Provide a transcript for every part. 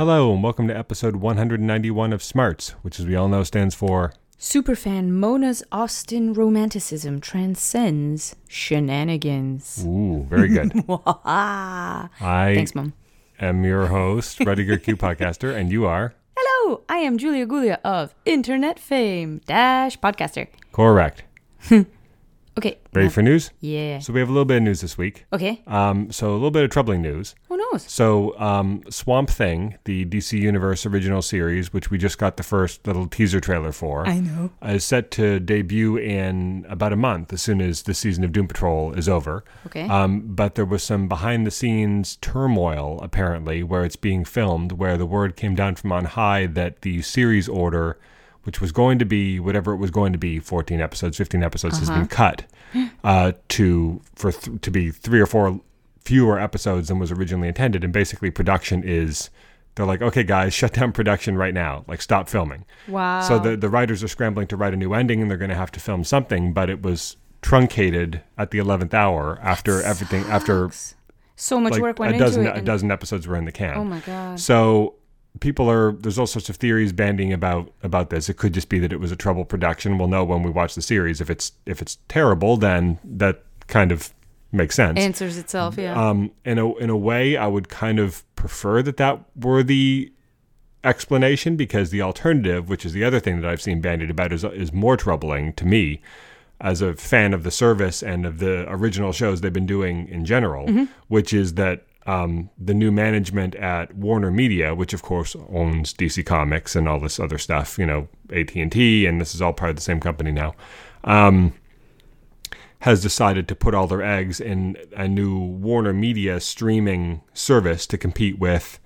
Hello, and welcome to episode 191 of Smarts, which, as we all know, stands for. Superfan Mona's Austin romanticism transcends shenanigans. Ooh, very good. I Thanks, Mom. am your host, Rudiger Q Podcaster, and you are Hello, I am Julia Gulia of Internet Fame Dash Podcaster. correct. Okay. Ready for news? Yeah. So we have a little bit of news this week. Okay. Um, so a little bit of troubling news. Who knows? So um, Swamp Thing, the DC Universe original series, which we just got the first little teaser trailer for, I know. is set to debut in about a month as soon as the season of Doom Patrol is over. Okay. Um, but there was some behind the scenes turmoil, apparently, where it's being filmed, where the word came down from on high that the series order, which was going to be whatever it was going to be 14 episodes, 15 episodes, has been cut uh, to, for th- to be three or four fewer episodes than was originally intended. And basically, production is. They're like, okay, guys, shut down production right now. Like, stop filming. wow. So the the writers are scrambling to write a new ending, and they're going to have to film something. But it was truncated at the eleventh hour after everything after so much like work went a dozen into it. a dozen episodes were in the can. oh my god. So people are there's all sorts of theories bandying about about this. It could just be that it was a trouble production. We'll know when we watch the series. If it's if it's terrible, then that kind of makes sense. Answers itself. Yeah. Um, in a in a way, I would kind of prefer that that were the explanation because the alternative, which is the other thing that I've seen bandied about, is is more troubling to me as a fan of the service and of the original shows they've been doing in general, which is that. Um, the new management at Warner Media, which of course owns DC Comics and all this other stuff, you know, AT and T, and this is all part of the same company now. Um, has decided to put all their eggs in a new Warner Media streaming service to compete with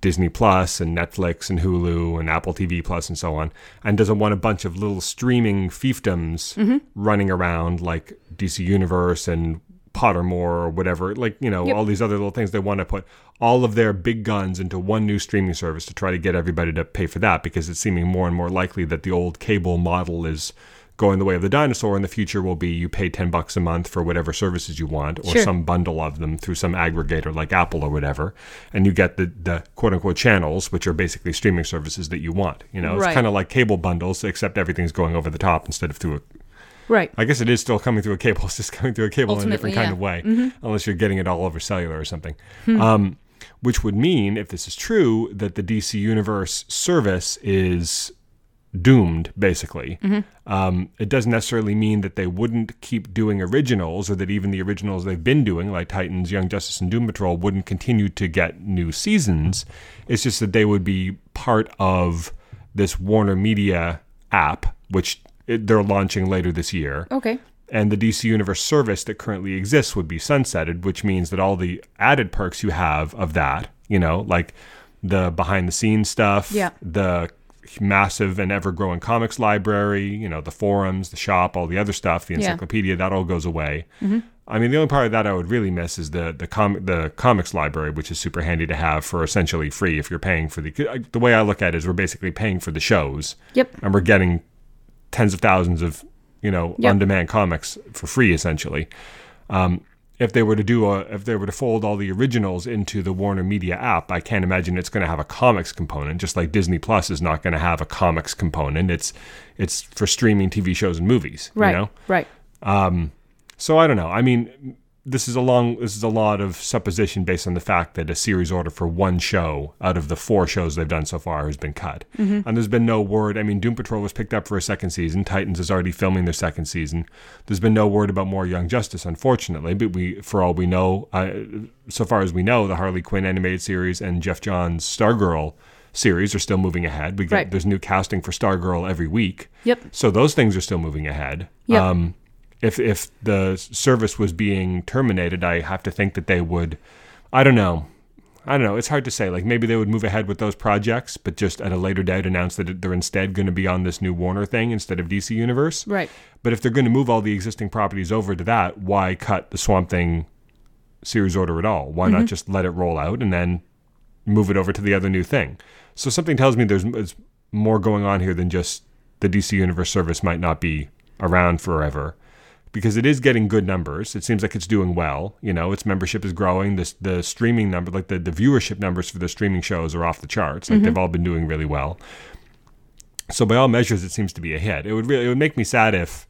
Disney Plus and Netflix and Hulu and Apple TV Plus and so on, and doesn't want a bunch of little streaming fiefdoms running around like DC Universe and Pottermore or whatever, like, you know, all these other little things. They want to put all of their big guns into one new streaming service to try to get everybody to pay for that because it's seeming more and more likely that the old cable model is going the way of the dinosaur in the future will be you pay 10 bucks a month for whatever services you want or Sure. some bundle of them through some aggregator like Apple or whatever and you get the, the quote unquote channels which are basically streaming services that you want you know it's kind of like cable bundles except everything's going over the top instead of through a right. I guess it is still coming through a cable. It's just coming through a cable in a different Ultimately, kind yeah. Mm-hmm. of way, unless you're getting it all over cellular or something. Hmm. Um, which would mean, if this is true, that the DC Universe service is doomed, basically. Mm-hmm. Um, it doesn't necessarily mean that they wouldn't keep doing originals or that even the originals they've been doing, like Titans, Young Justice, and Doom Patrol, wouldn't continue to get new seasons. It's just that they would be part of this Warner Media app, which it, they're launching later this year Okay. and the DC Universe service that currently exists would be sunsetted, which means that all the added perks you have of that, you know, like the behind the scenes stuff, Yeah. the massive and ever growing comics library, you know, the forums, the shop, all the other stuff, the Yeah. encyclopedia, that all goes away. Mm-hmm. I mean, the only part of that I would really miss is the the com- the comics library, which is super handy to have for essentially free if you're paying for the. Uh, the way I look at it is we're basically paying for the shows Yep. and we're getting tens of thousands of you know Yep. on-demand comics for free essentially um, if they were to do a if they were to fold all the originals into the warner media app i can't imagine it's going to have a comics component just like disney plus is not going to have a comics component it's it's for streaming tv shows and movies Right. you know Right. so I don't know. I mean, this is a long. This is a lot of supposition based on the fact that a series order for one show out of the four shows they've done so far has been cut, and there's been no word. I mean, Doom Patrol was picked up for a second season. Titans is already filming their second season. There's been no word about more Young Justice, unfortunately. But we, for all we know, uh, so far as we know, the Harley Quinn animated series and Geoff Johns Stargirl series are still moving ahead. We get Right. there's new casting for Stargirl every week. Yep. So those things are still moving ahead. Yep. Um, if if the service was being terminated, I have to think that they would. I don't know. I don't know. It's hard to say. Like maybe they would move ahead with those projects, but just at a later date announce that they're instead going to be on this new Warner thing instead of DC Universe. Right. But if they're going to move all the existing properties over to that, why cut the Swamp Thing series order at all? Why not mm-hmm. just let it roll out and then move it over to the other new thing? So something tells me there's, there's more going on here than just the DC Universe service might not be around forever. Because it is getting good numbers. It seems like it's doing well. You know, its membership is growing. This the streaming number, like the, the viewership numbers for the streaming shows, are off the charts. Like they've mm-hmm. all been doing really well. So by all measures, it seems to be a hit. It would really it would make me sad if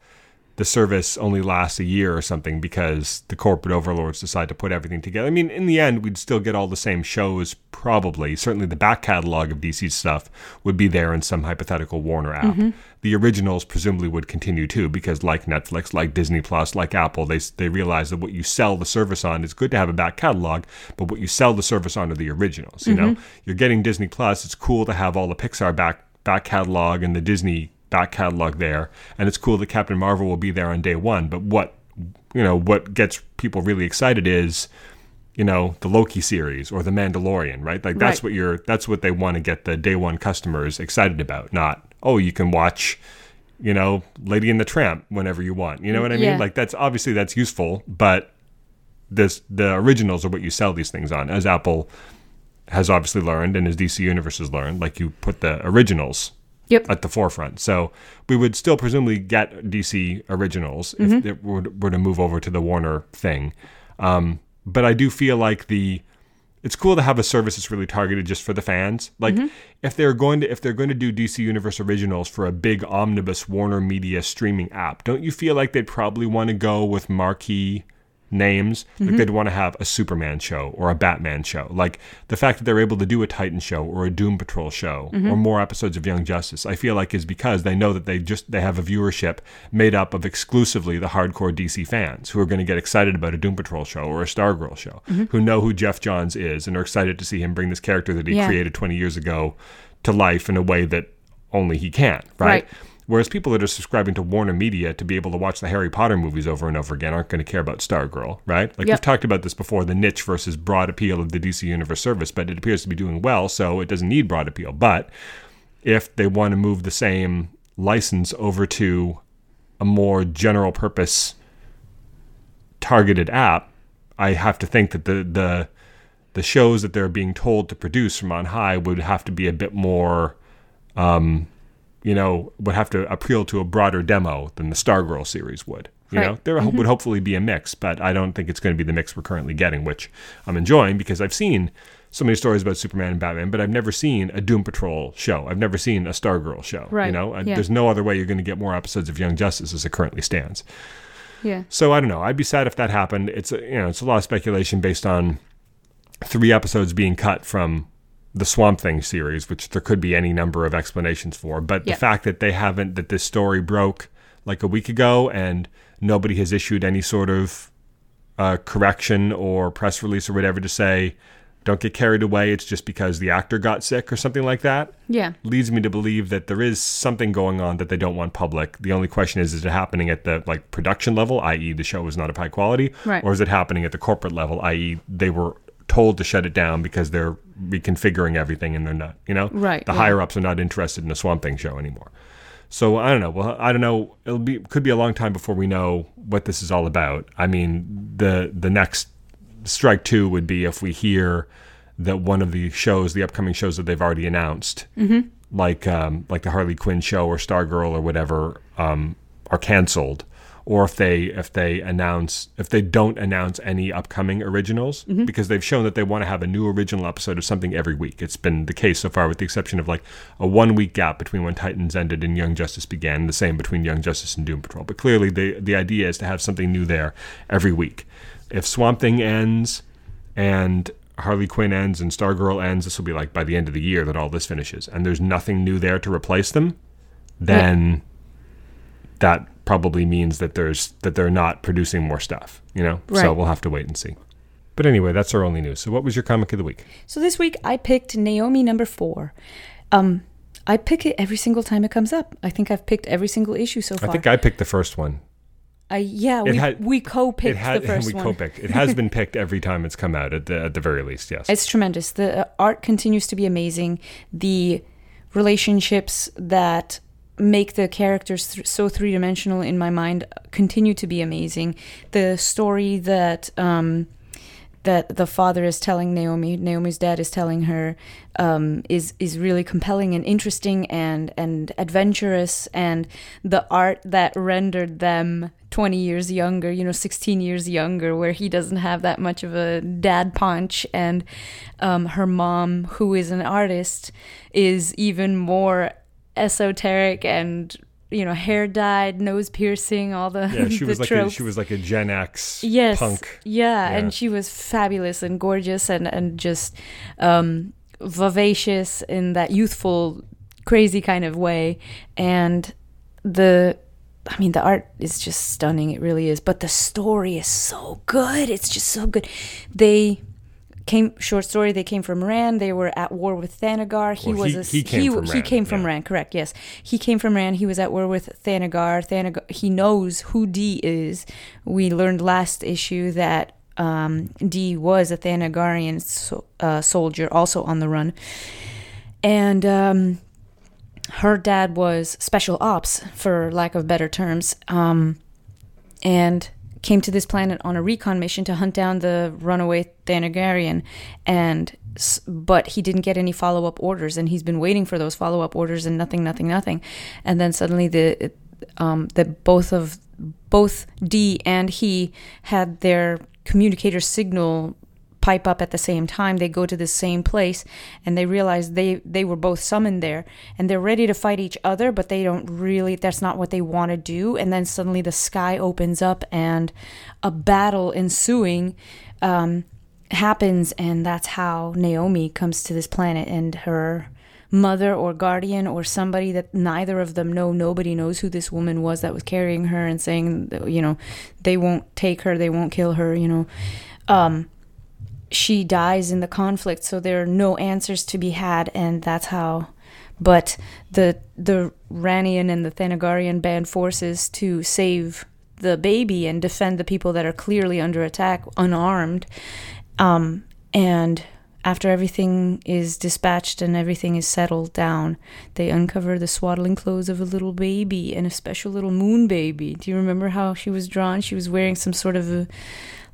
the service only lasts a year or something because the corporate overlords decide to put everything together. I mean, in the end, we'd still get all the same shows, probably. Certainly, the back catalog of DC stuff would be there in some hypothetical Warner app. Mm-hmm. The originals presumably would continue too, because like Netflix, like Disney Plus, like Apple, they they realize that what you sell the service on is good to have a back catalog, but what you sell the service on are the originals. You know, mm-hmm. you're getting Disney Plus. It's cool to have all the Pixar back back catalog and the Disney back catalog there, and it's cool that Captain Marvel will be there on day one. But what you know, what gets people really excited is, you know, the Loki series or the Mandalorian, right? Like that's Right. what you're that's what they want to get the day one customers excited about. Not oh, you can watch, you know, Lady and the Tramp whenever you want. You know what I mean? Yeah. Like that's obviously that's useful, but this the originals are what you sell these things on, as Apple has obviously learned and as DC Universe has learned. Like you put the originals Yep. at the forefront. So we would still presumably get DC originals Mm-hmm. if it were, were to move over to the Warner thing. Um, but I do feel like the it's cool to have a service that's really targeted just for the fans. Like Mm-hmm. if they're going to if they're going to do DC Universe originals for a big omnibus Warner Media streaming app, don't you feel like they'd probably want to go with marquee names? Mm-hmm. Like they'd want to have a Superman show or a Batman show. Like the fact that they're able to do a Titan show or a Doom Patrol show Mm-hmm. or more episodes of Young Justice, I feel like is because they know that they just they have a viewership made up of exclusively the hardcore DC fans who are going to get excited about a Doom Patrol show or a Stargirl show, Mm-hmm. who know who Geoff Johns is and are excited to see him bring this character that he Yeah. created 20 years ago to life in a way that only he can, right? Right. Whereas people that are subscribing to Warner Media to be able to watch the Harry Potter movies over and over again aren't going to care about Stargirl, right? Like Yep. we've talked about this before, the niche versus broad appeal of the DC Universe service, but it appears to be doing well, so it doesn't need broad appeal. But if they want to move the same license over to a more general purpose targeted app, I have to think that the the the shows that they're being told to produce from on high would have to be a bit more um, you know, would have to appeal to a broader demo than the Stargirl series would. You know, Right. there mm-hmm. would hopefully be a mix, but I don't think it's going to be the mix we're currently getting, which I'm enjoying because I've seen so many stories about Superman and Batman, but I've never seen a Doom Patrol show. I've never seen a Stargirl show. You know, Yeah. there's no other way you're going to get more episodes of Young Justice as it currently stands. Yeah. So I don't know. I'd be sad if that happened. It's a, you know, it's a lot of speculation based on three episodes being cut from the Swamp Thing series, which there could be any number of explanations for. But the fact that they haven't, that this story broke like a week ago, and nobody has issued any sort of uh, correction or press release or whatever to say, don't get carried away. It's just because the actor got sick or something like that Yeah. leads me to believe that there is something going on that they don't want public. The only question is, is it happening at the like production level, i.e., the show is not of high quality, Right. or is it happening at the corporate level, i.e., they were told to shut it down because they're reconfiguring everything and they're not, you know, Right, The higher ups are not interested in the Swamp Thing show anymore. So I don't know. Well, I don't know. It'll be could be a long time before we know what this is all about. I mean, the the next strike two would be if we hear that one of the shows, the upcoming shows that they've already announced, like um, like the Harley Quinn show or Stargirl or whatever, um, are canceled, or if they if they announce if they don't announce any upcoming originals mm-hmm. because they've shown that they want to have a new original episode of something every week. It's been the case so far, with the exception of like a one week gap between when Titans ended and Young Justice began, the same between Young Justice and Doom Patrol. But clearly, the the idea is to have something new there every week. If Swamp Thing ends and Harley Quinn ends and Stargirl ends, this will be like by the end of the year that all this finishes, and there's nothing new there to replace them, then that probably means that there's that they're not producing more stuff, you know. So we'll have to wait and see. But anyway, that's our only news. So what was your comic of the week? So this week I picked Naomi number four. Um, I pick it every single time it comes up. I think I've picked every single issue so far. I think I picked the first one. I yeah, we, had- we co-picked it had the first we one. co-picked. It has been picked every time it's come out at the at the very least. Yes. It's tremendous. The uh, art continues to be amazing. The relationships that make the characters th- so three dimensional in my mind continue to be amazing. The story that um, that the father is telling Naomi, Naomi's dad is telling her, um, is is really compelling and interesting and and adventurous, and the art that rendered them 20 years younger, you know, 16 years younger, where he doesn't have that much of a dad punch, and um, her mom, who is an artist, is even more esoteric and you know, hair dyed, nose piercing, all the Yeah, she the was like a, she was like a Gen X yes, punk. Yeah, Yeah. and she was fabulous and gorgeous and and just um, vivacious in that youthful, crazy kind of way. And the, I mean, the art is just stunning. It really is. But the story is so good. It's just so good. They came short story they came from Rann they were at war with thanagar. He Well, was he- a, he came he, from he Rann, came from yeah. Rann correct yes. He came from Rann he was at war with thanagar. Thanagar he knows who d is. We learned last issue that um, d was a thanagarian so, uh, soldier also on the run. And um, her dad was special ops for lack of better terms um, and came to this planet on a recon mission to hunt down the runaway Thanagarian and but he didn't get any follow-up orders and he's been waiting for those follow-up orders and nothing nothing nothing. And then suddenly the um the both of both D and he had their communicator signal pipe up at the same time. They go to the same place and they realize they they were both summoned there. And they're ready to fight each other but they don't really that's not what they want to do. And then suddenly the sky opens up and a battle ensuing um, happens. And that's how naomi comes to this planet and her mother or guardian or somebody that neither of them know nobody knows who this woman was that was carrying her and saying you know they won't take her they won't kill her you know. Um, she dies in the conflict so there are no answers to be had and that's how but the the Rannian and the Thanagarian band forces to save the baby and defend the people that are clearly under attack unarmed um, and after everything is dispatched and everything is settled down, they uncover the swaddling clothes of a little baby and a special little moon baby. Do you remember how she was drawn? She was wearing some sort of a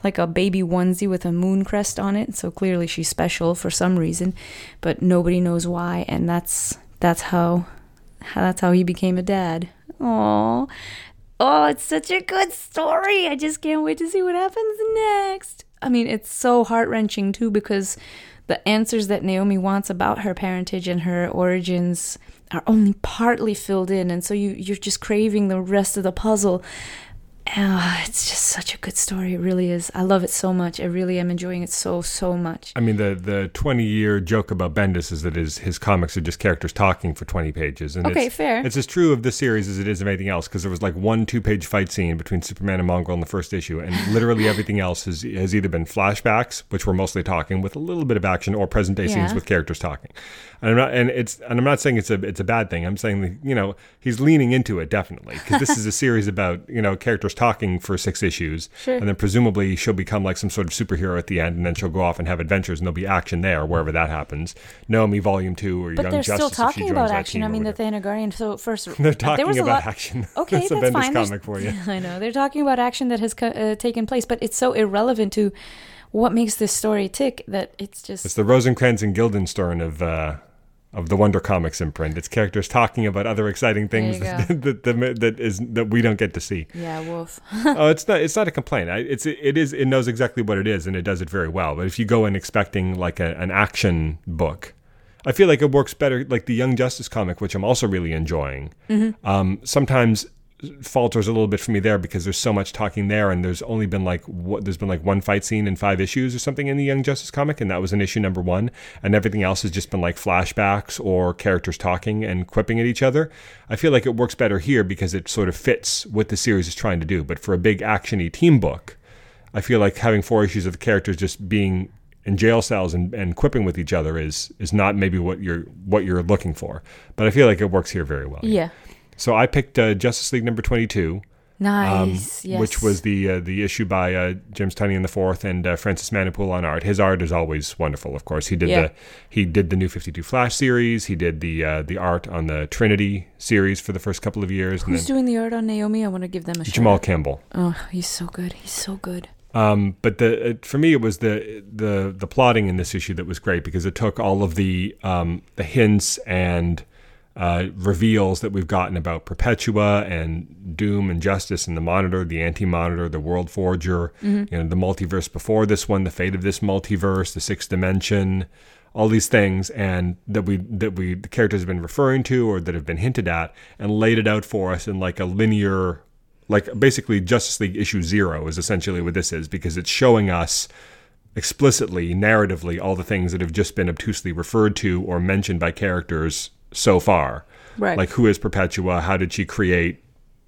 like a baby onesie with a moon crest on it. So clearly she's special for some reason, but nobody knows why. And that's that's how, how that's how he became a dad. Aww. Oh, it's such a good story. I just can't wait to see what happens next. I mean, it's so heart wrenching too because the answers that Naomi wants about her parentage and her origins are only partly filled in, and so you you're just craving the rest of the puzzle. Ah, it's just such a good story. It really is. I love it so much. I really am enjoying it so so much. I mean, the the twenty year joke about Bendis is that his his comics are just characters talking for twenty pages, and Okay, it's, fair. It's as true of this series as it is of anything else because there was like one two page fight scene between Superman and Mongrel in the first issue, and literally everything else has has either been flashbacks, which were mostly talking with a little bit of action, or present day scenes with characters talking. And I'm not, and it's, and I'm not saying it's a it's a bad thing. I'm saying that you know he's leaning into it definitely because this is a series about you know characters talking for six issues, Sure. and then presumably she'll become like some sort of superhero at the end, and then she'll go off and have adventures, and there'll be action there wherever that happens. Naomi Volume Two or But Young they're still talking about action. I mean, the. Thanagarian. So first, they're there talking was a about lot, action. Okay, that's a that's Bendis fine. Comic for you. I know they're talking about action that has uh, taken place, but it's so irrelevant to what makes this story tick that it's just It's the Rosencrantz and Guildenstern of uh, of the Wonder Comics imprint. It's characters talking about other exciting things that, that, that, that is that we don't get to see. yeah, wolf. oh, it's not it's not a complaint. I, it's it is it knows exactly what it is and it does it very well. But if you go in expecting like a, an action book, I feel like it works better. Like the Young Justice comic, which I'm also really enjoying. Um, sometimes falters a little bit for me there because there's so much talking there, and there's only been like what there's been like one fight scene in five issues or something in the Young Justice comic, and that was in issue number one, and everything else has just been like flashbacks or characters talking and quipping at each other. I feel like it works better here because it sort of fits what the series is trying to do. But for a big actiony team book, I feel like having four issues of the characters just being in jail cells and, and quipping with each other is is not maybe what you're what you're looking for. But I feel like it works here very well. Yeah, So I picked uh, Justice League number twenty two, nice. yes. Um, which was the uh, the issue by uh, James Tynion the fourth and uh, Francis Manapul on art. His art is always wonderful. Of course, he did Yeah. the he did the new Fifty Two Flash series. He did the uh, the art on the Trinity series for the first couple of years. Who's doing the art on Naomi? I want to give them a shout. Jamal Campbell. Oh, he's so good. He's so good. Um, but the it, for me, it was the the the plotting in this issue that was great because it took all of the um, the hints and uh, reveals that we've gotten about Perpetua and Doom and Justice and the Monitor, the Anti Monitor, the World Forger, you know, the multiverse before this one, the fate of this multiverse, the sixth dimension, all these things, and that we that we the characters have been referring to or that have been hinted at, and laid it out for us in like a linear, like basically Justice League issue zero is essentially what this is because it's showing us explicitly, narratively, all the things that have just been obtusely referred to or mentioned by characters so far. Right. Like who is Perpetua? How did she create,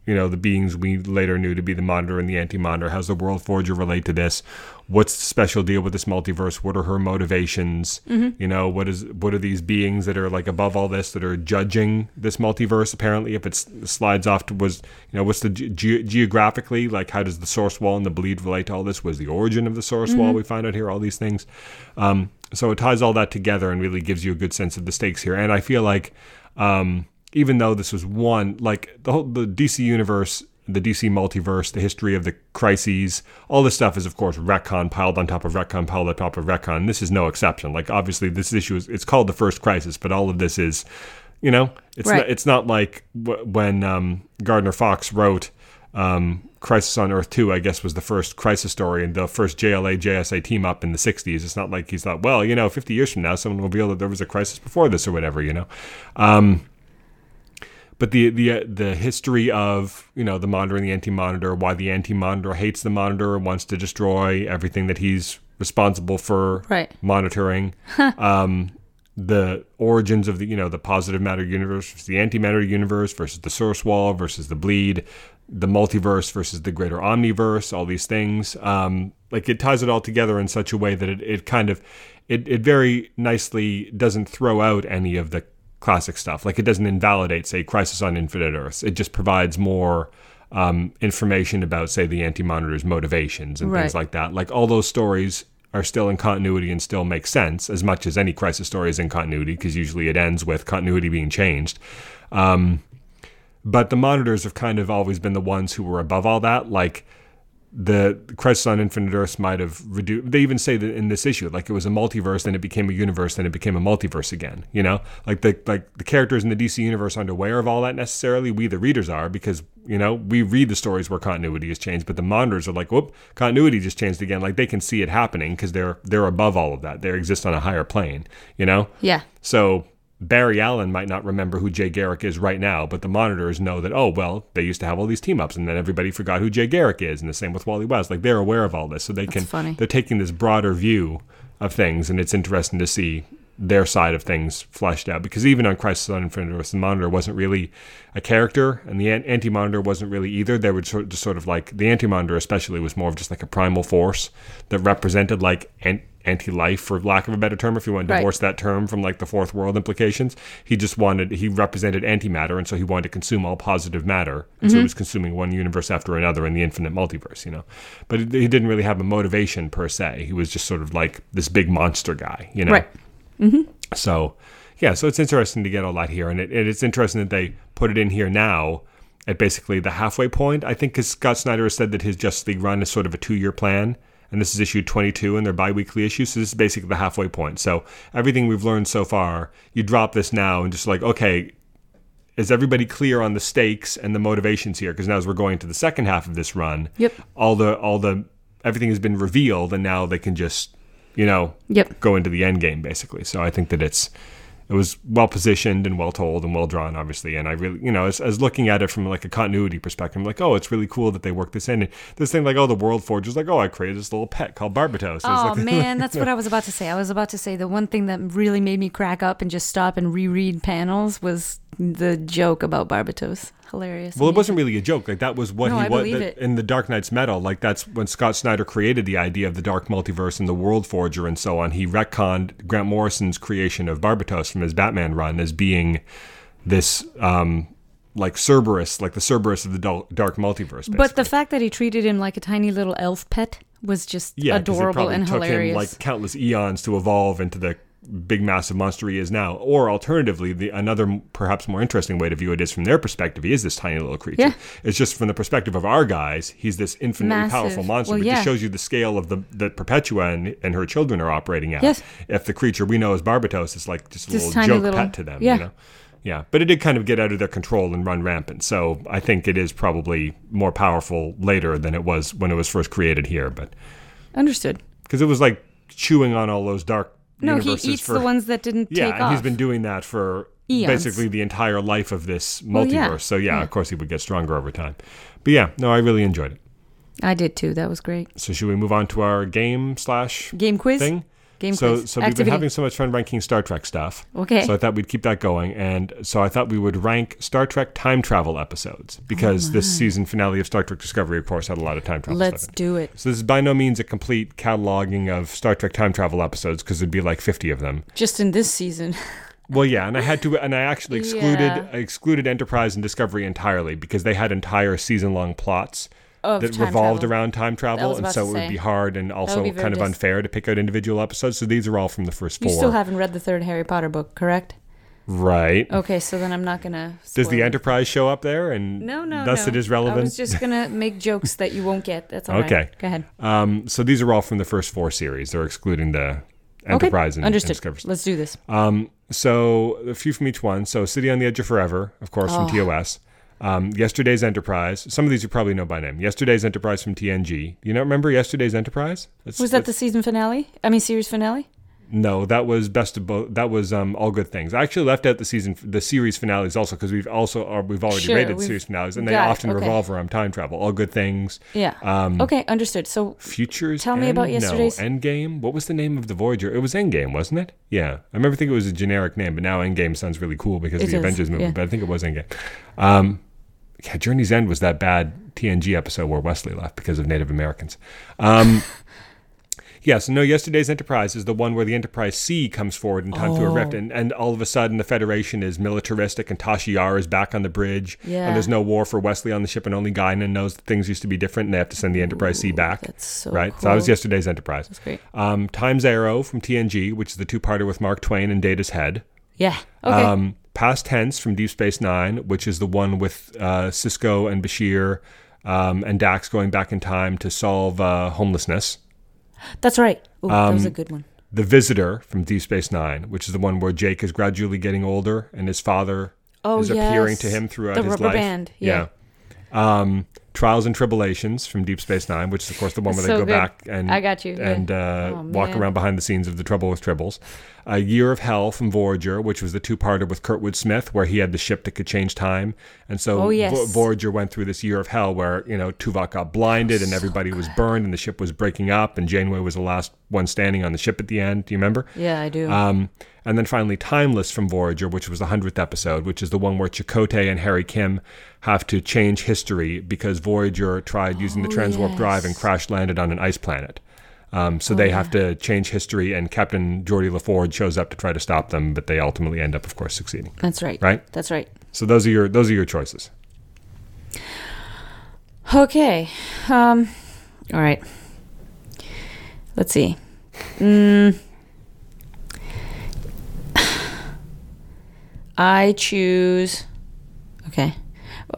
you know, the beings we later knew to be the Monitor and the Anti-Monitor? How's the World Forger relate to this? What's the special deal with this multiverse? What are her motivations? You know, what is what are these beings that are like above all this that are judging this multiverse? Apparently, if it slides off to was, you know, what's the ge- geographically like? How does the source wall and the bleed relate to all this? Was the origin of the source wall? We find out here all these things. Um, so it ties all that together and really gives you a good sense of the stakes here. And I feel like um, even though this was one, like the whole the DC universe, the DC multiverse, the history of the crises, all this stuff is of course retcon piled on top of retcon piled on top of retcon. This is no exception. Like obviously this issue is it's called the first crisis, but all of this is, you know, it's Right. not, it's not like w- when um, Gardner Fox wrote. Um, Crisis on Earth 2, I guess, was the first crisis story and the first JLA JSA team up in the 60s. It's not like he's thought, well, you know, 50 years from now, someone will reveal that there was a crisis before this or whatever, you know. Um, but the the uh, the history of you know the monitor and the anti-monitor, why the anti-monitor hates the monitor and wants to destroy everything that he's responsible for Right. monitoring. um, the origins of the you know the positive matter universe versus the antimatter universe versus the source wall versus the bleed, the multiverse versus the greater omniverse. All these things, um, like it ties it all together in such a way that it, it kind of it, it very nicely doesn't throw out any of the classic stuff. Like it doesn't invalidate, say, Crisis on Infinite Earths. It just provides more um, information about, say, the Anti-Monitor's motivations and things like that. Like all those stories are still in continuity and still make sense as much as any crisis story is in continuity because usually it ends with continuity being changed. Um, but the monitors have kind of always been the ones who were above all that. Like the Crisis on Infinite Earths might have reduced. They even say that in this issue, like it was a multiverse, then it became a universe, then it became a multiverse again. You know, like the like the characters in the DC universe aren't aware of all that necessarily. We the readers are because you know we read the stories where continuity has changed, but the monitors are like, whoop, continuity just changed again. Like they can see it happening because they're they're above all of that. They exist on a higher plane. You know. Yeah. So Barry Allen might not remember who Jay Garrick is right now, but the monitors know that, oh, well, they used to have all these team ups and then everybody forgot who Jay Garrick is. And the same with Wally West. Like they're aware of all this. So they can, funny. they're taking this broader view of things. And it's interesting to see their side of things fleshed out because even on Crisis on Infinite Earths, the monitor wasn't really a character and the anti monitor wasn't really either. They were sort of, just sort of like the anti monitor, especially, was more of just like a primal force that represented like an, anti life, for lack of a better term, if you want to Right. divorce that term from like the fourth world implications. He just wanted, he represented antimatter, and so he wanted to consume all positive matter. And so he mm-hmm. was consuming one universe after another in the infinite multiverse, you know. But he he didn't really have a motivation per se. He was just sort of like this big monster guy, you know. Right. Mm-hmm. So, yeah, so it's interesting to get all that here, and it, it- it's interesting that they put it in here now at basically the halfway point. I think because Scott Snyder has said that his Justice League run is sort of a two-year plan, and this is issue 22 in their bi-weekly issue, so this is basically the halfway point. So everything we've learned so far, you drop this now and just like, okay, is everybody clear on the stakes and the motivations here? Because now as we're going to the second half of this run, Yep. all the all the everything has been revealed, and now they can just, you know, Yep. go into the end game basically. So I think that it's it was well positioned and well told and well drawn, obviously. And I really, you know, as, as looking at it from like a continuity perspective, I'm like, oh, it's really cool that they worked this in. And this thing like, oh, the World Forge is like, oh, I created this little pet called Barbatos. Oh like, man, that's what I was about to say. I was about to say the one thing that really made me crack up and just stop and reread panels was the joke about Barbatos. Hilarious. Well, it wasn't really a joke. Like that was what No, he I was that- in the Dark Nights Metal. Like that's when Scott Snyder created the idea of the Dark Multiverse and the World Forger and so on. He retconned Grant Morrison's creation of Barbatos from his Batman run as being this um, like Cerberus, like the Cerberus of the Dark Multiverse. But the fact that he treated him like a tiny little elf pet was just yeah, 'cause it adorable probably and took hilarious. him like countless eons to evolve into the big massive monster he is now. Or alternatively, the another perhaps more interesting way to view it is from their perspective, he is this tiny little creature. Yeah. It's just from the perspective of our guys, he's this infinitely Massive. powerful monster. Well, but it yeah. just shows you the scale of the that Perpetua and, and her children are operating at. Yes. If the creature we know as Barbatos is like just a This little joke little- pet to them, yeah. you know. Yeah, but it did kind of get out of their control and run rampant. So I think it is probably more powerful later than it was when it was first created here. But Understood. because it was like chewing on all those dark No, he eats for the ones that didn't yeah, take and off. he's been doing that for Eons. basically the entire life of this multiverse. Well, yeah. So yeah, of course he would get stronger over time. But yeah, no, I really enjoyed it. I did too. That was great. So should we move on to our game slash Game quiz. thing? Game so quiz. so we've Activity. been having so much fun ranking Star Trek stuff. Okay. So I thought we'd keep that going, and so I thought we would rank Star Trek time travel episodes because this oh, season finale of Star Trek Discovery, of course, had a lot of time travel. Oh Let's do it. So this is by no means a complete cataloging of Star Trek time travel episodes because it'd be like fifty of them. Just in this season. Well, yeah, and I had to, and I actually excluded Yeah. I excluded Enterprise and Discovery entirely because they had entire season-long plots Of that revolved travel. around time travel, and so it would be hard and also kind of dis- unfair to pick out individual episodes. So these are all from the first four. You still haven't read the third Harry Potter book, correct? right? Okay, so then I'm not gonna. Does the it. Enterprise show up there? And No, no, thus no. it is I relevant. was just gonna make jokes that you won't get. That's all right. Okay. Go ahead. Um, so these are all from the first four series. They're excluding the Enterprise okay. and, and Discovery. Let's do this. Um, so a few from each one. So City on the Edge of Forever, of course, Oh. from TOS. Um, Yesterday's Enterprise. Some of these you probably know by name. Yesterday's Enterprise from TNG. You know, remember Yesterday's Enterprise? That's- Was that the season finale? I mean, series finale? No, that was best of both. That was um, all good things. I actually left out the season, the series finales also because we've also are, we've already Sure, rated we've series finales, and they often okay. revolve around time travel. All good things. Yeah. Um, okay, understood. So Futures. Tell me about yesterday's- No, Endgame. What was the name of the Voyager? It was Endgame, wasn't it? Yeah, I remember thinking it was a generic name, but now Endgame sounds really cool because of the is, Avengers movie. yeah. But I think it was Endgame. Um, yeah, Journey's End was that bad TNG episode where Wesley left because of Native Americans. Um, yeah, so no, yesterday's Enterprise is the one where the Enterprise C comes forward in time through a rift, Oh. and, and all of a sudden the Federation is militaristic, and Tasha Yar is back on the bridge, Yeah. and there's no war for Wesley on the ship, and only Guinan knows that things used to be different, and they have to send the Enterprise C back. that's so right, so that was yesterday's Enterprise. That's great. Um, Times Arrow from TNG, which is the two-parter with Mark Twain and Data's head. Yeah. Okay. Um, Past Tense from Deep Space Nine, which is the one with uh, Sisko and Bashir um, and Dax going back in time to solve uh, homelessness. That's right. Ooh, that um, was a good one. The Visitor from Deep Space Nine, which is the one where Jake is gradually getting older and his father Oh, is appearing to him throughout The his rubber life. band, yeah. Yeah. Um, Trials and Tribulations from Deep Space Nine, which is of course the one where So they go good. back and I got you, yeah. and uh, Oh, walk around behind the scenes of the Trouble with Tribbles. A Year of Hell from Voyager, which was the two-parter with Kurtwood Smith, where he had the ship that could change time, and so Oh, yes. Vo- Voyager went through this Year of Hell where you know Tuvok got blinded and everybody was burned and the ship was breaking up and Janeway was the last one standing on the ship at the end. Do you remember? Yeah, I do. Um, and then finally, Timeless from Voyager, which was the 100th episode, which is the one where Chakotay and Harry Kim have to change history because Voyager tried using the Oh, transwarp drive and yes. crash landed on an ice planet. Um, so they have to change history, and Captain Geordi LaForge shows up to try to stop them, but they ultimately end up, of course, succeeding. That's right. Right? That's right. So those are your those are your choices. Okay. Um. All right. Let's see. Mm. I choose. Okay.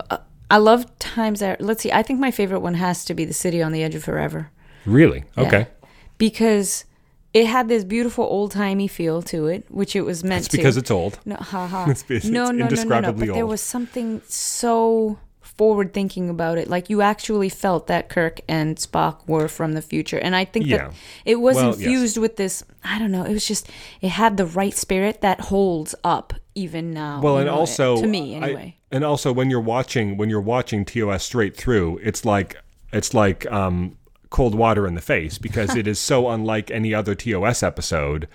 Uh, I love Times Arrow. Let's see. I think my favorite one has to be The City on the Edge of Forever. Really? Yeah. Okay. Because it had this beautiful old timey feel to it, which it was meant It's to. because it's old. No, haha. It's- it's no, no, no, no, no. But there was something so forward thinking about it. Like you actually felt that Kirk and Spock were from the future. And I think Yeah. that it was Well, yes. infused with this I don't know, it was just it had the right spirit that holds up even now. Well, and know, also to me I- anyway. and also when you're watching when you're watching TOS straight through, it's like it's like um, cold water in the face because it is so unlike any other TOS episode.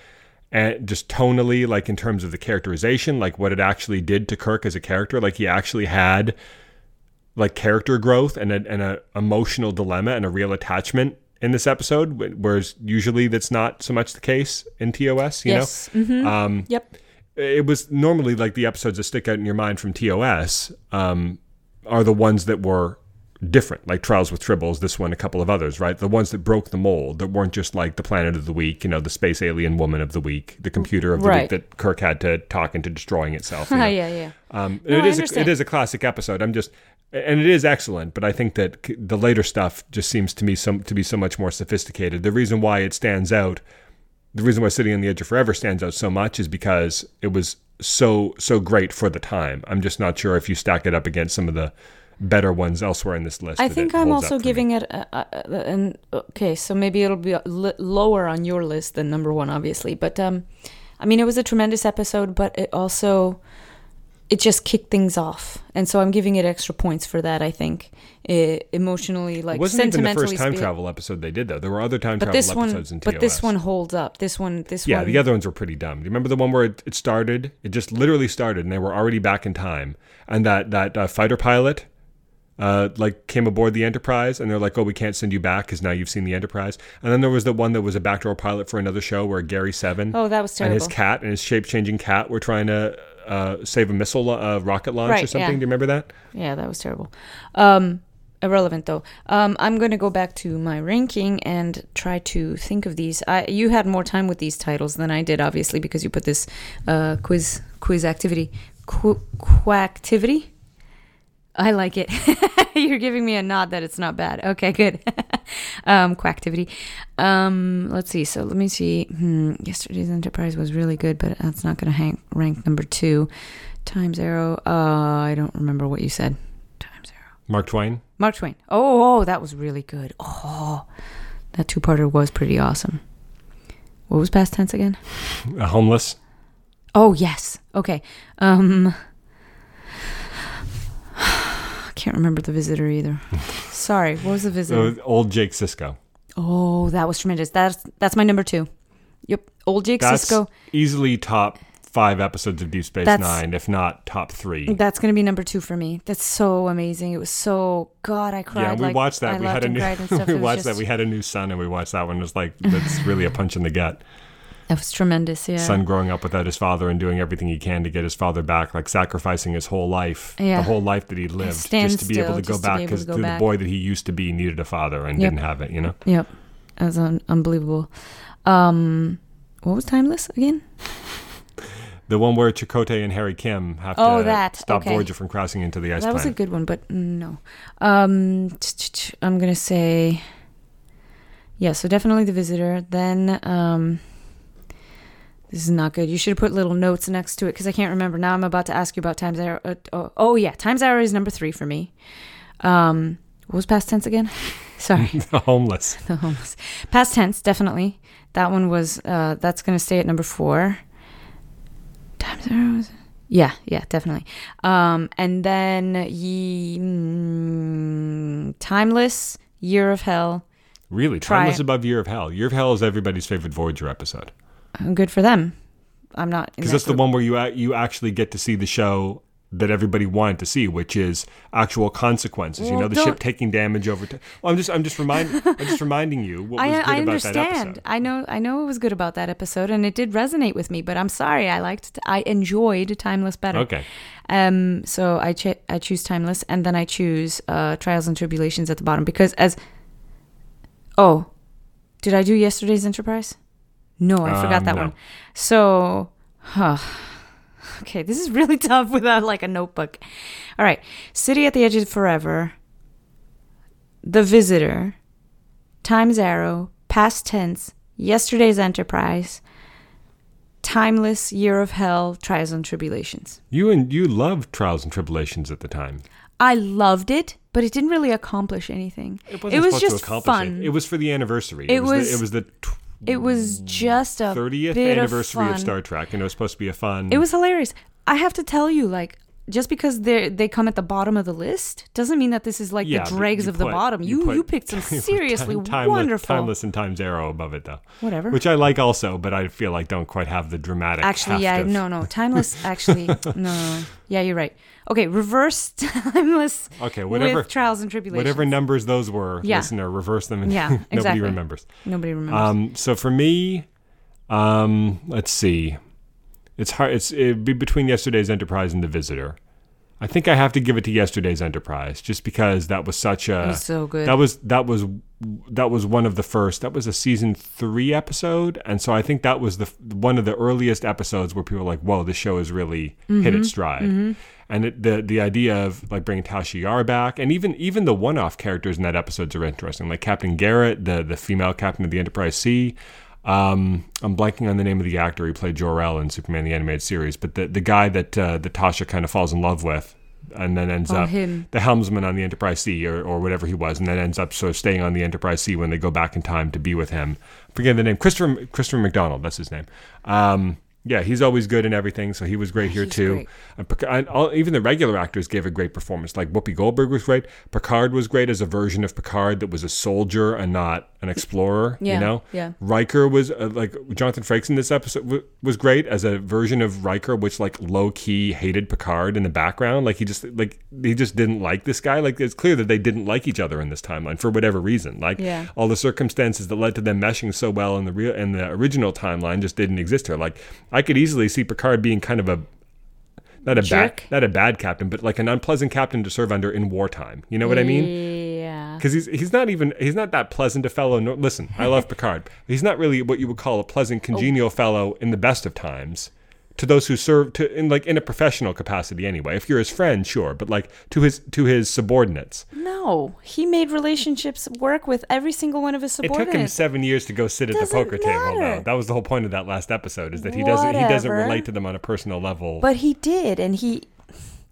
And just tonally, like in terms of the characterization, like what it actually did to Kirk as a character, like he actually had like character growth and a, and a emotional dilemma and a real attachment in this episode, whereas usually that's not so much the case in TOS. You yes. know, um, yep. it was normally like the episodes that stick out in your mind from TOS um, are the ones that were different, like Trials with Tribbles, this one, a couple of others, right? The ones that broke the mold, that weren't just like the Planet of the Week, you know, the Space Alien Woman of the Week, the computer of the Right. week that Kirk had to talk into destroying itself. you know? yeah, yeah. Um, No, it is a, it is a classic episode. I'm just and it is excellent, but I think that the later stuff just seems to me some to be so much more sophisticated. The reason why it stands out, the reason why City on the Edge of Forever stands out so much is because it was so so great for the time. I'm just not sure if you stack it up against some of the better ones elsewhere in this list. I think I'm also me. giving it an okay, so maybe it'll be lower on your list than number one, obviously. But um, I mean, it was a tremendous episode, but it also it just kicked things off, and so I'm giving it extra points for that. I think it, emotionally, like It wasn't even the first time spe- travel episode they did though. There were other time but travel this one, episodes in TOS. but this one holds up. This one, this Yeah, one. Yeah, the other ones were pretty dumb. Do you remember the one where it, it started? It just literally started, and they were already back in time. And that that uh, fighter pilot, uh, like came aboard the Enterprise, and they're like, "Oh, we can't send you back because now you've seen the Enterprise." And then there was the one that was a backdoor pilot for another show where Gary Seven Oh, that was terrible, and his cat and his shape changing cat were trying to uh, save a missile uh, rocket launch or something. yeah. Do you remember that? Yeah, that was terrible. Um, irrelevant though. Um, I'm going to go back to my ranking and try to think of these. I, you had more time with these titles than I did, obviously, because you put this uh, quiz quiz activity, qu- quacktivity. I like it. You're giving me a nod that it's not bad. Okay, good. um, quacktivity. Um, let's see. So let me see. Hmm, yesterday's Enterprise was really good, but that's not going to hang rank number two. Times Arrow. Uh, I don't remember what you said. Times Arrow. Mark Twain. Mark Twain. Oh, oh, that was really good. Oh, that two-parter was pretty awesome. What was past tense again? Uh, homeless. Oh, yes. Okay. Um can't remember the visitor either. Sorry. What was the visitor? Uh, old Jake Sisko. Oh, that was tremendous. That's that's my number 2. Yep. Old Jake That's Sisko. easily top five episodes of Deep Space That's- Nine, if not top three. That's going to be number 2 for me. That's so amazing. It was so god, I cried Yeah, we like watched that. I we had a new. we watched that. We had a new son, and we watched that one. It was like that's really a punch in the gut. That was tremendous. Yeah. Son growing up without his father and doing everything he can to get his father back, like sacrificing his whole life, Yeah. the whole life that he lived, just to be able to go just to be back because the boy that he used to be needed a father and Yep. didn't have it. You know. Yep. That was un- unbelievable. Um what was timeless again? The one where Chakotay and Harry Kim have Oh, to that. stop Okay. Voyager from crossing into the ice that was a good one, but no. Um, I'm gonna say, yeah. So definitely the visitor. Then, um, this is not good. You should have put little notes next to it because I can't remember. Now I'm about to ask you about Times Arrow. Uh, oh, oh yeah, Times Arrow is number three for me. Um, what was past tense again? Sorry, the Homeless. the homeless. Past tense, definitely. That one was. Uh, that's gonna stay at number four. Times Arrows. Yeah, yeah, definitely. Um, and then ye, mm, Timeless, Year of Hell. Really, Timeless above Year of Hell. Year of Hell is everybody's favorite Voyager episode Good for them. I'm not. because that that's the one where you you actually get to see the show that everybody wanted to see, which is actual consequences. you know, the don't- ship taking damage over. time. well, I'm just I'm just remind I'm just reminding you what was I, good I about that understand. episode. I know. I know it was good about that episode, and it did resonate with me. But I'm sorry. I liked. I enjoyed Timeless better. Okay, Um, so I ch- I choose timeless, and then I choose uh, trials and tribulations at the bottom because as oh, did I do yesterday's Enterprise? No, I forgot Um, that no. one. So, huh. Okay, this is really tough without like a notebook. All right, City at the Edge of Forever, The Visitor, Time's Arrow, Past Tense, Yesterday's Enterprise, Timeless, Year of Hell, Trials and Tribulations. you and you loved Trials and Tribulations at the time. I loved it, but it didn't really accomplish anything. It It, wasn't was just to accomplish fun. it. It was for the anniversary. It the, was- it was the It was mm. just a thirtieth bit anniversary of, of. Star Trek, and it was supposed to be a fun. It was hilarious. I have to tell you, like, just because they they come at the bottom of the list doesn't mean that this is like Yeah, the dregs you of the bottom. You put- you, picked some seriously Time- timeless, wonderful. timeless and Times Arrow above it though, Whatever. which I like also, but I feel like don't quite have the dramatic. actually, yeah, of- no, no, timeless. Actually, no, no, yeah, you're right. Okay, reverse timeless. Okay, whatever. with trials and tribulations. Whatever numbers those were, Yeah. listener, reverse them. And Yeah, nobody exactly. remembers. Nobody remembers. Um, so for me, um, let's see, it's hard. It's it'd be between yesterday's Enterprise and the Visitor. I think I have to give it to yesterday's Enterprise, just because that was such a was so good. that was that was that was one of the first. That was a season three episode, and so I think that was the one of the earliest episodes where people were like, "Whoa, this show has really hit its stride." And it, the the idea of like bringing Tasha Yar back, and even even the one off characters in that episodes are interesting, like Captain Garrett, the the female captain of the Enterprise C. Um, I'm blanking on the name of the actor. He played Jor El in Superman the animated series, but the the guy that uh, that Tasha kind of falls in love with, and then ends Oh, up him. the helmsman on the Enterprise C or, or whatever he was, and then ends up sort of staying on the Enterprise C when they go back in time to be with him. Forget the name, Christopher Christopher McDonald. That's his name. Um, yeah, he's always good in everything, so he was great here too. great. And and all, even the regular actors gave a great performance. Like Whoopi Goldberg was great. Picard was great as a version of Picard that was a soldier and not an explorer. Yeah, you know, yeah. Riker was uh, like Jonathan Frakes in this episode w- was great as a version of Riker, which like low key hated Picard in the background. Like he just like he just didn't like this guy. Like it's clear that they didn't like each other in this timeline for whatever reason. Like Yeah. all the circumstances that led to them meshing so well in the real in the original timeline just didn't exist here. Like I could easily see Picard being kind of a not a bad not a bad captain, but like an unpleasant captain to serve under in wartime. You know what I mean? Yeah. because he's he's not even he's not that pleasant a fellow. No, listen, I love Picard. He's not really what you would call a pleasant, oh. congenial fellow in the best of times. To those who serve to in like in a professional capacity anyway. If you're his friend, sure, but like to his to his subordinates. No, he made relationships work with every single one of his subordinates. It took him seven years to go sit at the Doesn't poker table, though. That was the whole point of that last episode, is that he doesn't he doesn't relate to them on a personal level. but he did, and he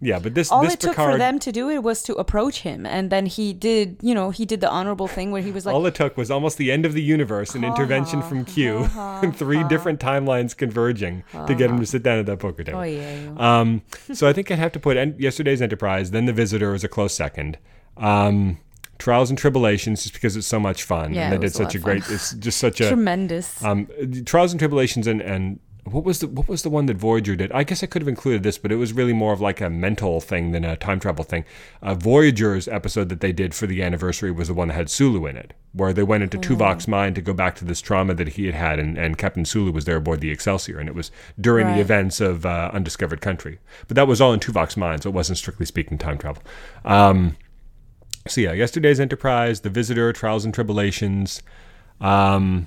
yeah, but this all this it took for them to do it was to approach him, and then he did. You know, he did the honorable thing where he was like, all it took was almost the end of the universe, an intervention from Q, and three different timelines converging to get him to sit down at that poker table. "Oh yeah, yeah." Um, so I think I'd have to put en- yesterday's Enterprise, then The Visitor as a close second. Um, Trials and Tribulations, just because it's so much fun, Yeah, and it they did was a such a great. It's just such a tremendous." um, Trials and Tribulations and and what was the what was the one that Voyager did? I guess I could have included this, but it was really more of like a mental thing than a time travel thing. Uh, Voyager's episode that they did for the anniversary was the one that had Sulu in it, where they went into Tuvok's mind to go back to this trauma that he had had, and, and Captain Sulu was there aboard the Excelsior, and it was during the events of uh, Undiscovered Country. But that was all in Tuvok's mind, so it wasn't strictly speaking time travel. Um, so yeah, yesterday's Enterprise, The Visitor, Trials and Tribulations, um,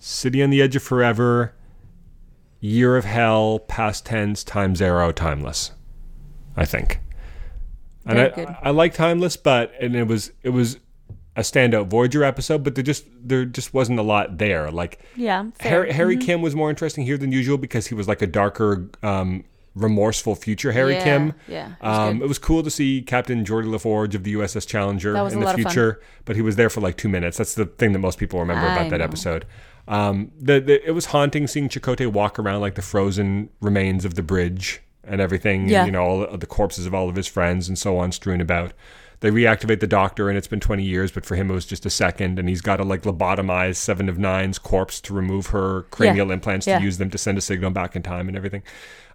City on the Edge of Forever, Year of Hell, Past Tense, Time Zero, Timeless. I think. And Very I, good. I like Timeless, but and it was it was a standout Voyager episode, but there just there just wasn't a lot there. Like yeah, fair. Harry, Harry Kim was more interesting here than usual because he was like a darker, um, remorseful future Harry Yeah, Kim. yeah, it was um, it was cool to see Captain Geordi LaForge of the USS Challenger in the lot of fun. future, but he was there for like two minutes. That's the thing that most people remember I about that know. episode. Um, the, the, it was haunting seeing Chakotay walk around like the frozen remains of the bridge and everything. and, Yeah. you know, all the corpses of all of his friends and so on strewn about. They reactivate the doctor, and it's been 20 years, but for him it was just a second, and he's got to like lobotomize Seven of Nine's corpse to remove her cranial implants Yeah. to use them to send a signal back in time and everything.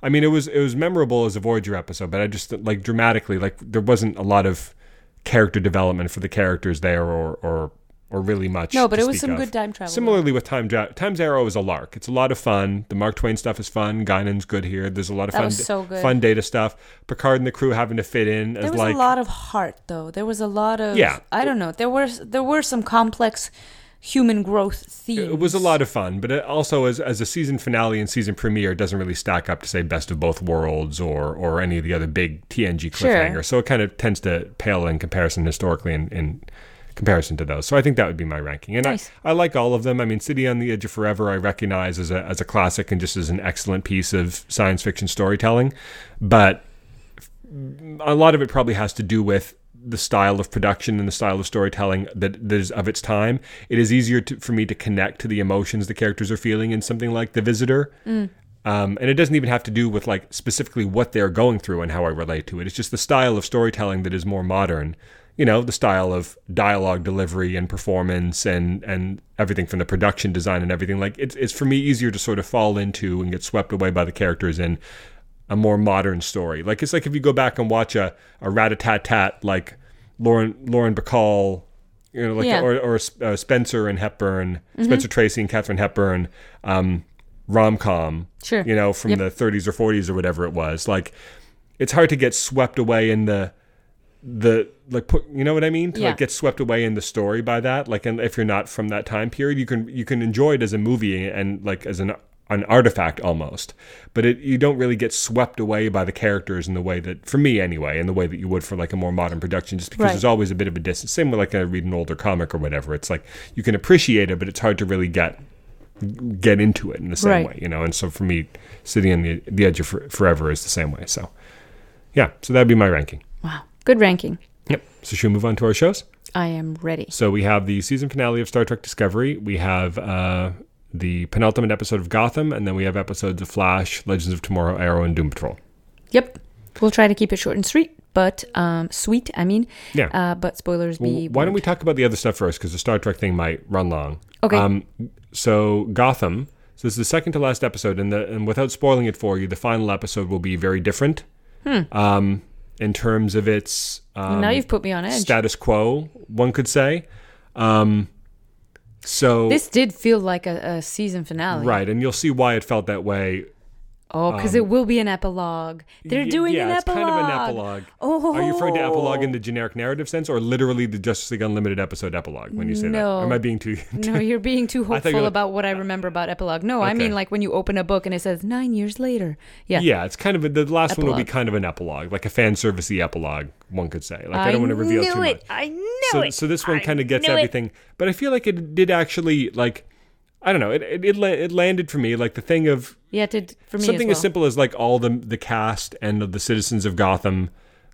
I mean, it was it was memorable as a Voyager episode, but I just like dramatically like there wasn't a lot of character development for the characters there, or or or really much. No, but it was some of. good time travel. Similarly with Time Ja- Time Zero is a lark. It's a lot of fun. The Mark Twain stuff is fun. Guinan's good here. There's a lot of That fun was so good. fun data stuff. Picard and the crew having to fit in as there was like a lot of heart, though. There was a lot of Yeah. I don't know. There were there were some complex human growth themes. it was a lot of fun, but it also as as a season finale and season premiere it doesn't really stack up to say Best of Both Worlds or or any of the other big TNG cliffhanger. Sure. So it kind of tends to pale in comparison historically in, in comparison to those. So I think that would be my ranking. And Nice. I, I like all of them. I mean, City on the Edge of Forever I recognize as a as a classic and just as an excellent piece of science fiction storytelling, but a lot of it probably has to do with the style of production and the style of storytelling that, that is of its time. It is easier to, for me to connect to the emotions the characters are feeling in something like The Visitor. Um, and it doesn't even have to do with like specifically what they're going through and how I relate to it. It's just the style of storytelling that is more modern. You know, the style of dialogue delivery and performance and and everything from the production design and everything. Like it's it's for me easier to sort of fall into and get swept away by the characters in a more modern story. Like it's like if you go back and watch a a rat-a-tat-tat like Lauren Lauren Bacall, you know, like Yeah. or or uh, Spencer and Hepburn, Spencer Tracy and Katharine Hepburn, um, rom com, Sure. you know, from Yep. the 30s or 40s or whatever it was. Like it's hard to get swept away in the the like put you know what I mean to Yeah. like get swept away in the story by that like and if you're not from that time period you can you can enjoy it as a movie and like as an an artifact almost but it you don't really get swept away by the characters in the way that for me anyway in the way that you would for like a more modern production just because Right. there's always a bit of a distance same with like I read an older comic or whatever it's like you can appreciate it but it's hard to really get get into it in the same Right. way you know and so for me City on the the edge of for, forever is the same way so yeah so that'd be my ranking. Good ranking. Yep. So should we move on to our shows? I am ready. So we have the season finale of Star Trek Discovery. We have uh, the penultimate episode of Gotham, and then we have episodes of Flash, Legends of Tomorrow, Arrow, and Doom Patrol. Yep. We'll try to keep it short and sweet, but um, sweet. I mean, Yeah. uh, but spoilers Well, be. why don't we talk about the other stuff first? Because the Star Trek thing might run long. Okay. Um, so Gotham. So this is the second to last episode, and the, and without spoiling it for you, the final episode will be very different. Um, in terms of its um, now you've put me on edge. status quo, one could say. Um, so this did feel like a, a season finale. right, and you'll see why it felt that way Oh, because it um, will be an epilogue. They're Y- doing yeah, an it's epilogue. kind of an epilogue. Oh. Are you referring to oh. epilogue in the generic narrative sense, or literally the Justice League Unlimited episode epilogue when you say that? No. Or am I being too? No, you're being too hopeful were- about what I remember about epilogue. No, I mean like when you open a book and it says nine years later. Yeah. yeah, it's kind of a, the last one will be kind of an epilogue, like a fan servicey epilogue, one could say. Like I, don't want to reveal too it. much. I knew So, it. so this one kind of gets knew it. everything, but I feel like it did actually like. I don't know. It it, it, la- it landed for me like the thing of Yeah, it did for me something as, as simple as like all the the cast and the citizens of Gotham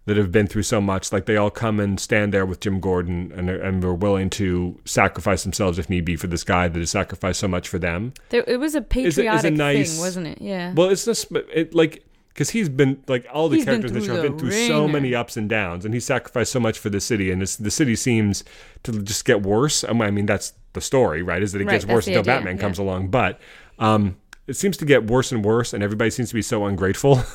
that have been through so much, like they all come and stand there with Jim Gordon and are- and were willing to sacrifice themselves if need be for this guy that has sacrificed so much for them. There, it was a a- is a patriotic nice- thing, wasn't it? Yeah. Well, it's just it like because he's been like all the He's characters in the show have been through so many ups and downs, and he sacrificed so much for the city, and the city seems to just get worse. I mean, that's the story, right? Is that it Right, gets worse until idea, Batman yeah. comes along, but um, it seems to get worse and worse, and everybody seems to be so ungrateful.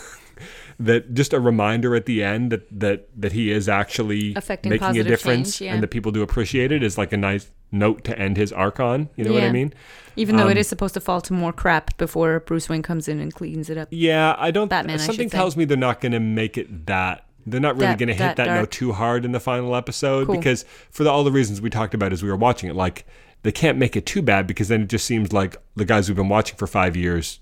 That just a reminder at the end that that that he is actually Affecting making a difference, change, yeah. and that people do appreciate it is like a nice note to end his arc on. You know what I mean? Even though um, it is supposed to fall to more crap before Bruce Wayne comes in and cleans it up. Yeah, I don't. Batman, something tells me they're not going to make it that. They're not really going to hit that that, note too hard in the final episode Cool. because for the, all the reasons we talked about as we were watching it, like they can't make it too bad because then it just seems like the guys we've been watching for five years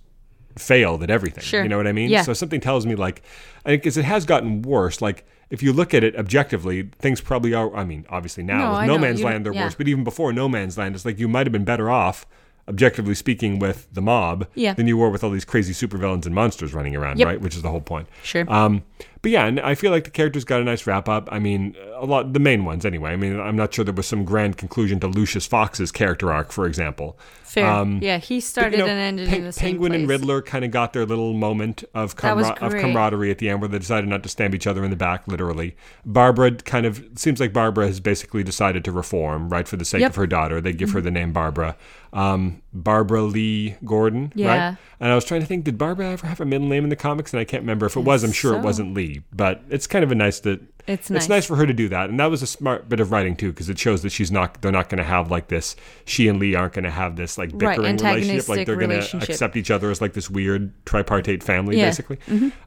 failed at everything. Sure. You know what I mean? Yeah. So something tells me like, because it has gotten worse. Like if you look at it objectively, things probably are. I mean, obviously now No, with No. Man's You- Land they're yeah. worse, but even before No Man's Land, it's like you might have been better off. Objectively speaking, with the mob, Yeah. than you were with all these crazy supervillains and monsters running around, Yep. right? Which is the whole point. Sure. Um, but yeah, and I feel like the characters got a nice wrap up. I mean, a lot the main ones anyway. I mean, I'm not sure there was some grand conclusion to Lucius Fox's character arc, for example. Fair. um, yeah, he But, started you know, and ended Pen- in the same Penguin and place. Riddler kind of got their little moment of, of camaraderie at the end, where they decided not to stab each other in the back, literally. Barbara kind of seems like Barbara has basically decided to reform, right, for the sake Yep. of her daughter. They give her Mm-hmm. the name Barbara. Um, Barbara Lee Gordon, Yeah. right? And I was trying to think, did Barbara ever have a middle name in the comics? And I can't remember. If it was, I'm sure it wasn't Lee. But it's kind of a nice that It's it's nice. nice for her to do that, and that was a smart bit of writing too, because it shows that she's not. They're not going to have like this. She and Lee aren't going to have this like Right, bickering relationship. Like antagonistic they're going to relationship. accept each other as like this weird tripartite family, Yeah. basically.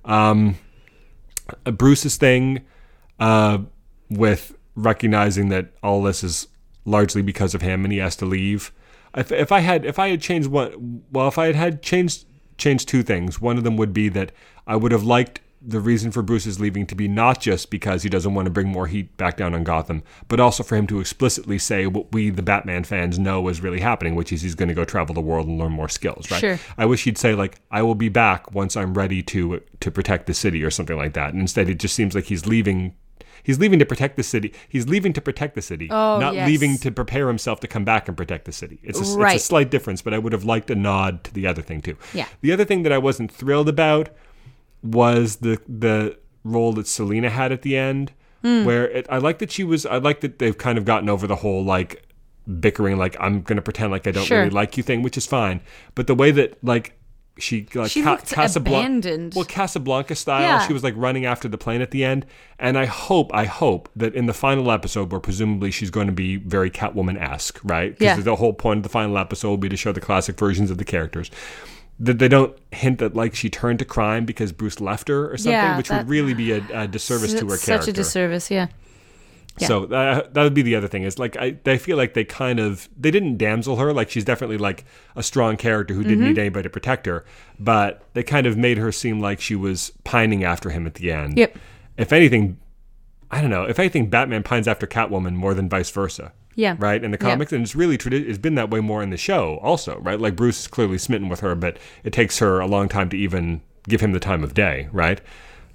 Um, uh, Bruce's thing uh, with recognizing that all this is largely because of him, and he has to leave. If, if I had if I had changed one, well, if I had had changed changed two things, one of them would be that I would have liked the reason for Bruce's leaving to be not just because he doesn't want to bring more heat back down on Gotham, but also for him to explicitly say what we, the Batman fans, know is really happening, which is he's going to go travel the world and learn more skills. Right? Sure. I wish he'd say like, "I will be back once I'm ready to to protect the city" or something like that. And instead, it just seems like he's leaving. He's leaving to protect the city. He's leaving to protect the city, Oh, not yes. leaving to prepare himself to come back and protect the city. It's a, it's a slight difference, but I would have liked a nod to the other thing too. Yeah. The other thing that I wasn't thrilled about was the the role that Selina had at the end, Hmm. where it, I like that she was. I like that they've kind of gotten over the whole like bickering, like I'm going to pretend like I don't Sure. really like you thing, which is fine. But the way that like she like She Ca- looked Casablan- abandoned. Well, Casablanca style. Yeah. She was like running after the plane at the end, and I hope, I hope that in the final episode, where presumably she's going to be very Catwoman esque, right? Because Yeah. the whole point of the final episode will be to show the classic versions of the characters. That they don't hint that like she turned to crime because Bruce left her or something, Yeah, which that- would really be a, a disservice to her character. Such a disservice, yeah. yeah. So that, that would be the other thing is like I, I feel like they kind of they didn't damsel her like she's definitely like a strong character who Mm-hmm. didn't need anybody to protect her, but they kind of made her seem like she was pining after him at the end. Yep. If anything, I don't know. If anything, Batman pines after Catwoman more than vice versa. Yeah. Right in the Yeah. comics, and it's really tradi- it's been that way more in the show also. Right, like Bruce is clearly smitten with her, but it takes her a long time to even give him the time of day. Right,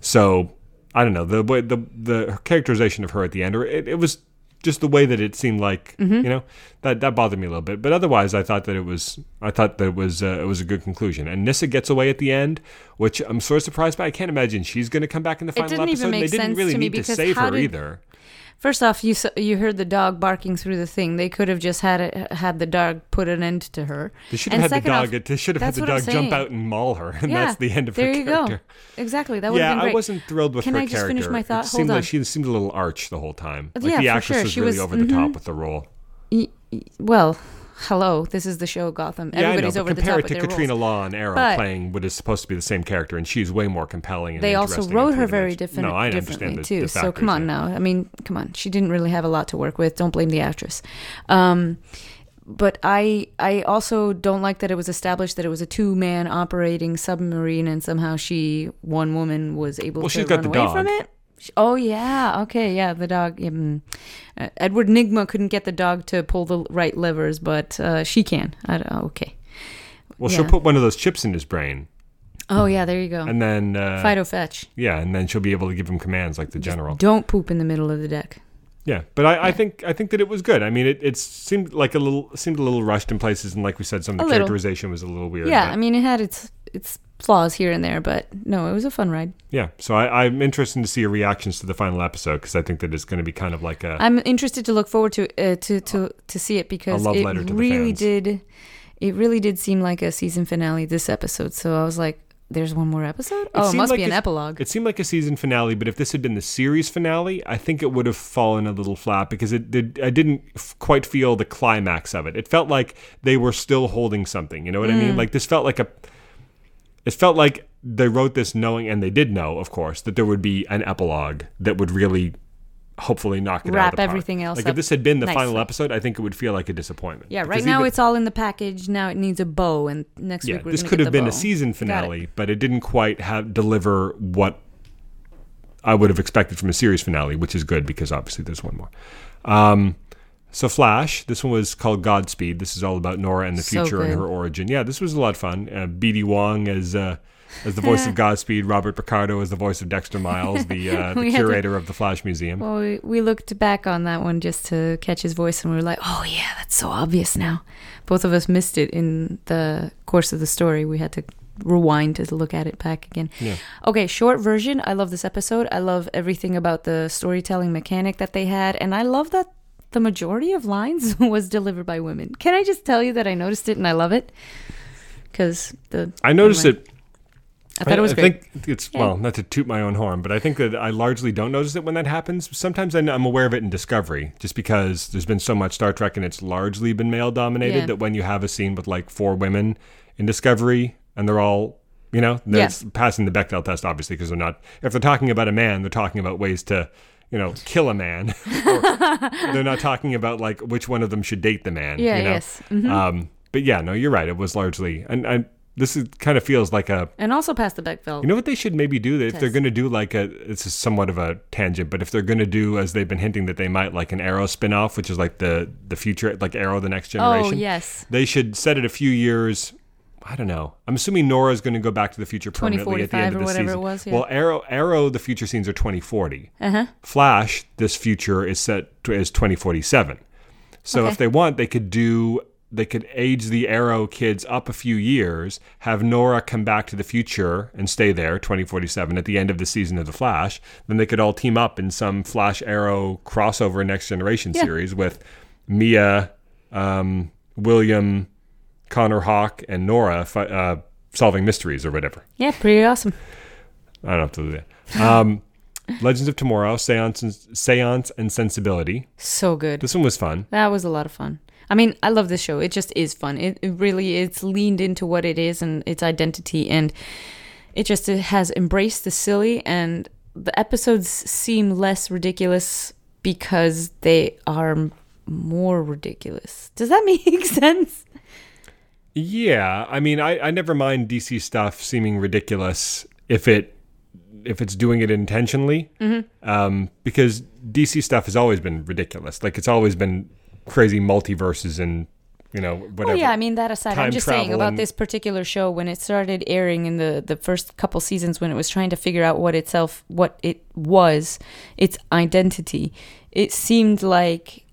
so I don't know the way the the characterization of her at the end, or it, it was just the way that it seemed like Mm-hmm. you know that that bothered me a little bit. But otherwise, I thought that it was I thought that it was uh, it was a good conclusion. And Nyssa gets away at the end, which I'm sort of surprised by. I can't imagine she's going to come back in the final didn't even episode. make they didn't sense really need to save her did- either. First off, you you heard the dog barking through the thing. They could have just had it, had the dog put an end to her. They should And have had the dog. off, they should have had the dog jump out and maul her, and yeah, that's the end of there her you character. go. Exactly. That would Yeah, have been great. I wasn't thrilled with Can her I just character. finish my thought? It seemed Hold like on. she seemed a little arch the whole time. Like Yeah, the for actress sure. was She really was- over the mhm. top with the role. Well, hello. This is the show Gotham. Yeah, Everybody's I know, over the compare top it to Katrina. Law and Arrow But- playing what is supposed to be the same character, and she's way more compelling. And They also wrote her very different, No, I differently understand the, too. the so come on yeah. now. I mean, come on. She didn't really have a lot to work with. Don't blame the actress. Um, but I I also don't like that it was established that it was a two man operating submarine and somehow she one woman was able Well, to she's got run the away dog. from it. Oh yeah, okay, yeah, the dog. yeah, mm. Uh, Edward Nygma couldn't get the dog to pull the right levers, but uh, she can. I don't, oh, okay. Well, she'll put one of those chips in his brain, Oh yeah, there you go. and then uh, Fido fetch. yeah, and then she'll be able to give him commands like the general. Don't poop in the middle of the deck. Yeah, but I, I think I think that it was good. I mean, it, it seemed like a little seemed a little rushed in places, and like we said, some of the A little. characterization was a little weird. Yeah, but- I mean, it had its its flaws here and there, but no, it was a fun ride. Yeah, so I, I'm interested to see your reactions to the final episode because I think that it's going to be kind of like a I'm interested to look forward to uh, to to to see it because it letter to the really did. It really did seem like a season finale this episode. So I was like, "There's one more episode? oh, it must like be an it's- epilogue." It seemed like a season finale, but if this had been the series finale, I think it would have fallen a little flat because it did. I didn't f- quite feel the climax of it. It felt like they were still holding something. You know what I Mm. mean? Like this felt like a. It felt like they wrote this knowing, and they did know, of course, that there would be an epilogue that would really, hopefully, knock it out Wrap of everything else Like if this had been the final episode, I think it would feel like a disappointment. Yeah, right Because now even- it's all in the package. Now it needs a bow, and next yeah, week we're this could have been a season Got it. finale, but it didn't quite have deliver what I would have expected from a series finale, which is good because obviously there's one more. Um, so Flash, this one was called Godspeed. This is all about Nora and the So future and her origin. Yeah, this was a lot of fun. Uh, B.D. Wong as uh, as the voice of Godspeed, Robert Picardo as the voice of Dexter Myles, the uh, the had to- curator of the Flash Museum. Well, we, we looked back on that one just to catch his voice, and we were like, "Oh yeah, that's so obvious now." Both of us missed it in the course of the story. We had to rewind to look at it back again. Yeah. Okay, short version. I love this episode. I love everything about the storytelling mechanic that they had, and I love that the majority of lines was delivered by women. Can I just tell you that I noticed it and I love it? Because the I noticed anyway, it I thought it was I great. think it's Yeah. well, not to toot my own horn, but I think that I largely don't notice it when that happens. Sometimes I'm aware of it in Discovery, just because there's been so much Star Trek and it's largely been male dominated. Yeah. That when you have a scene with like four women in Discovery and they're all, you know, Yeah. that's passing the Bechdel test, obviously, because they're not. If they're talking about a man, they're talking about ways to. You know, kill a man. They're not talking about like which one of them should date the man. Yeah, you know? yes. Mhm. Um, but yeah, no, you're right. It was largely, and, and this is, kind of feels like a and also past the Bechdel. you know what they should maybe do? If they're going to do like a, it's a somewhat of a tangent, but if they're going to do, as they've been hinting that they might, like an Arrow spin-off, which is like the the future, like Arrow, the next Generation. oh generation. yes. They should set it a few years. I don't know. I'm assuming Nora's going to go back to the future permanently at the end 2045 of the season. it was, yeah. Well, Arrow, Arrow, the future scenes are 2040. Uh huh. Flash, this future is set to, is 2047. So Okay. if they want, they could do they could age the Arrow kids up a few years, have Nora come back to the future and stay there 2047 at the end of the season of the Flash. Then they could all team up in some Flash Arrow crossover next generation Yeah. series with Mia, um, William, Connor Hawke, and Nora uh, solving mysteries or whatever. Yeah, pretty awesome. I don't have to do that. Um, Legends of Tomorrow, Seance and, Seance and Sensibility. So good. This one was fun. That was a lot of fun. I mean, I love this show. It just is fun. It, it really it's leaned into what it is and its identity, and it just it has embraced the silly. And the episodes seem less ridiculous because they are more ridiculous. Does that make sense? Yeah, I mean, I, I never mind DC stuff seeming ridiculous if it if it's doing it intentionally, Mm-hmm. um, because DC stuff has always been ridiculous. Like it's always been crazy multiverses and you know whatever. Oh yeah, I mean that aside, Time I'm just saying about and- this particular show when it started airing in the the first couple seasons when it was trying to figure out what itself what it was, its identity. It seemed like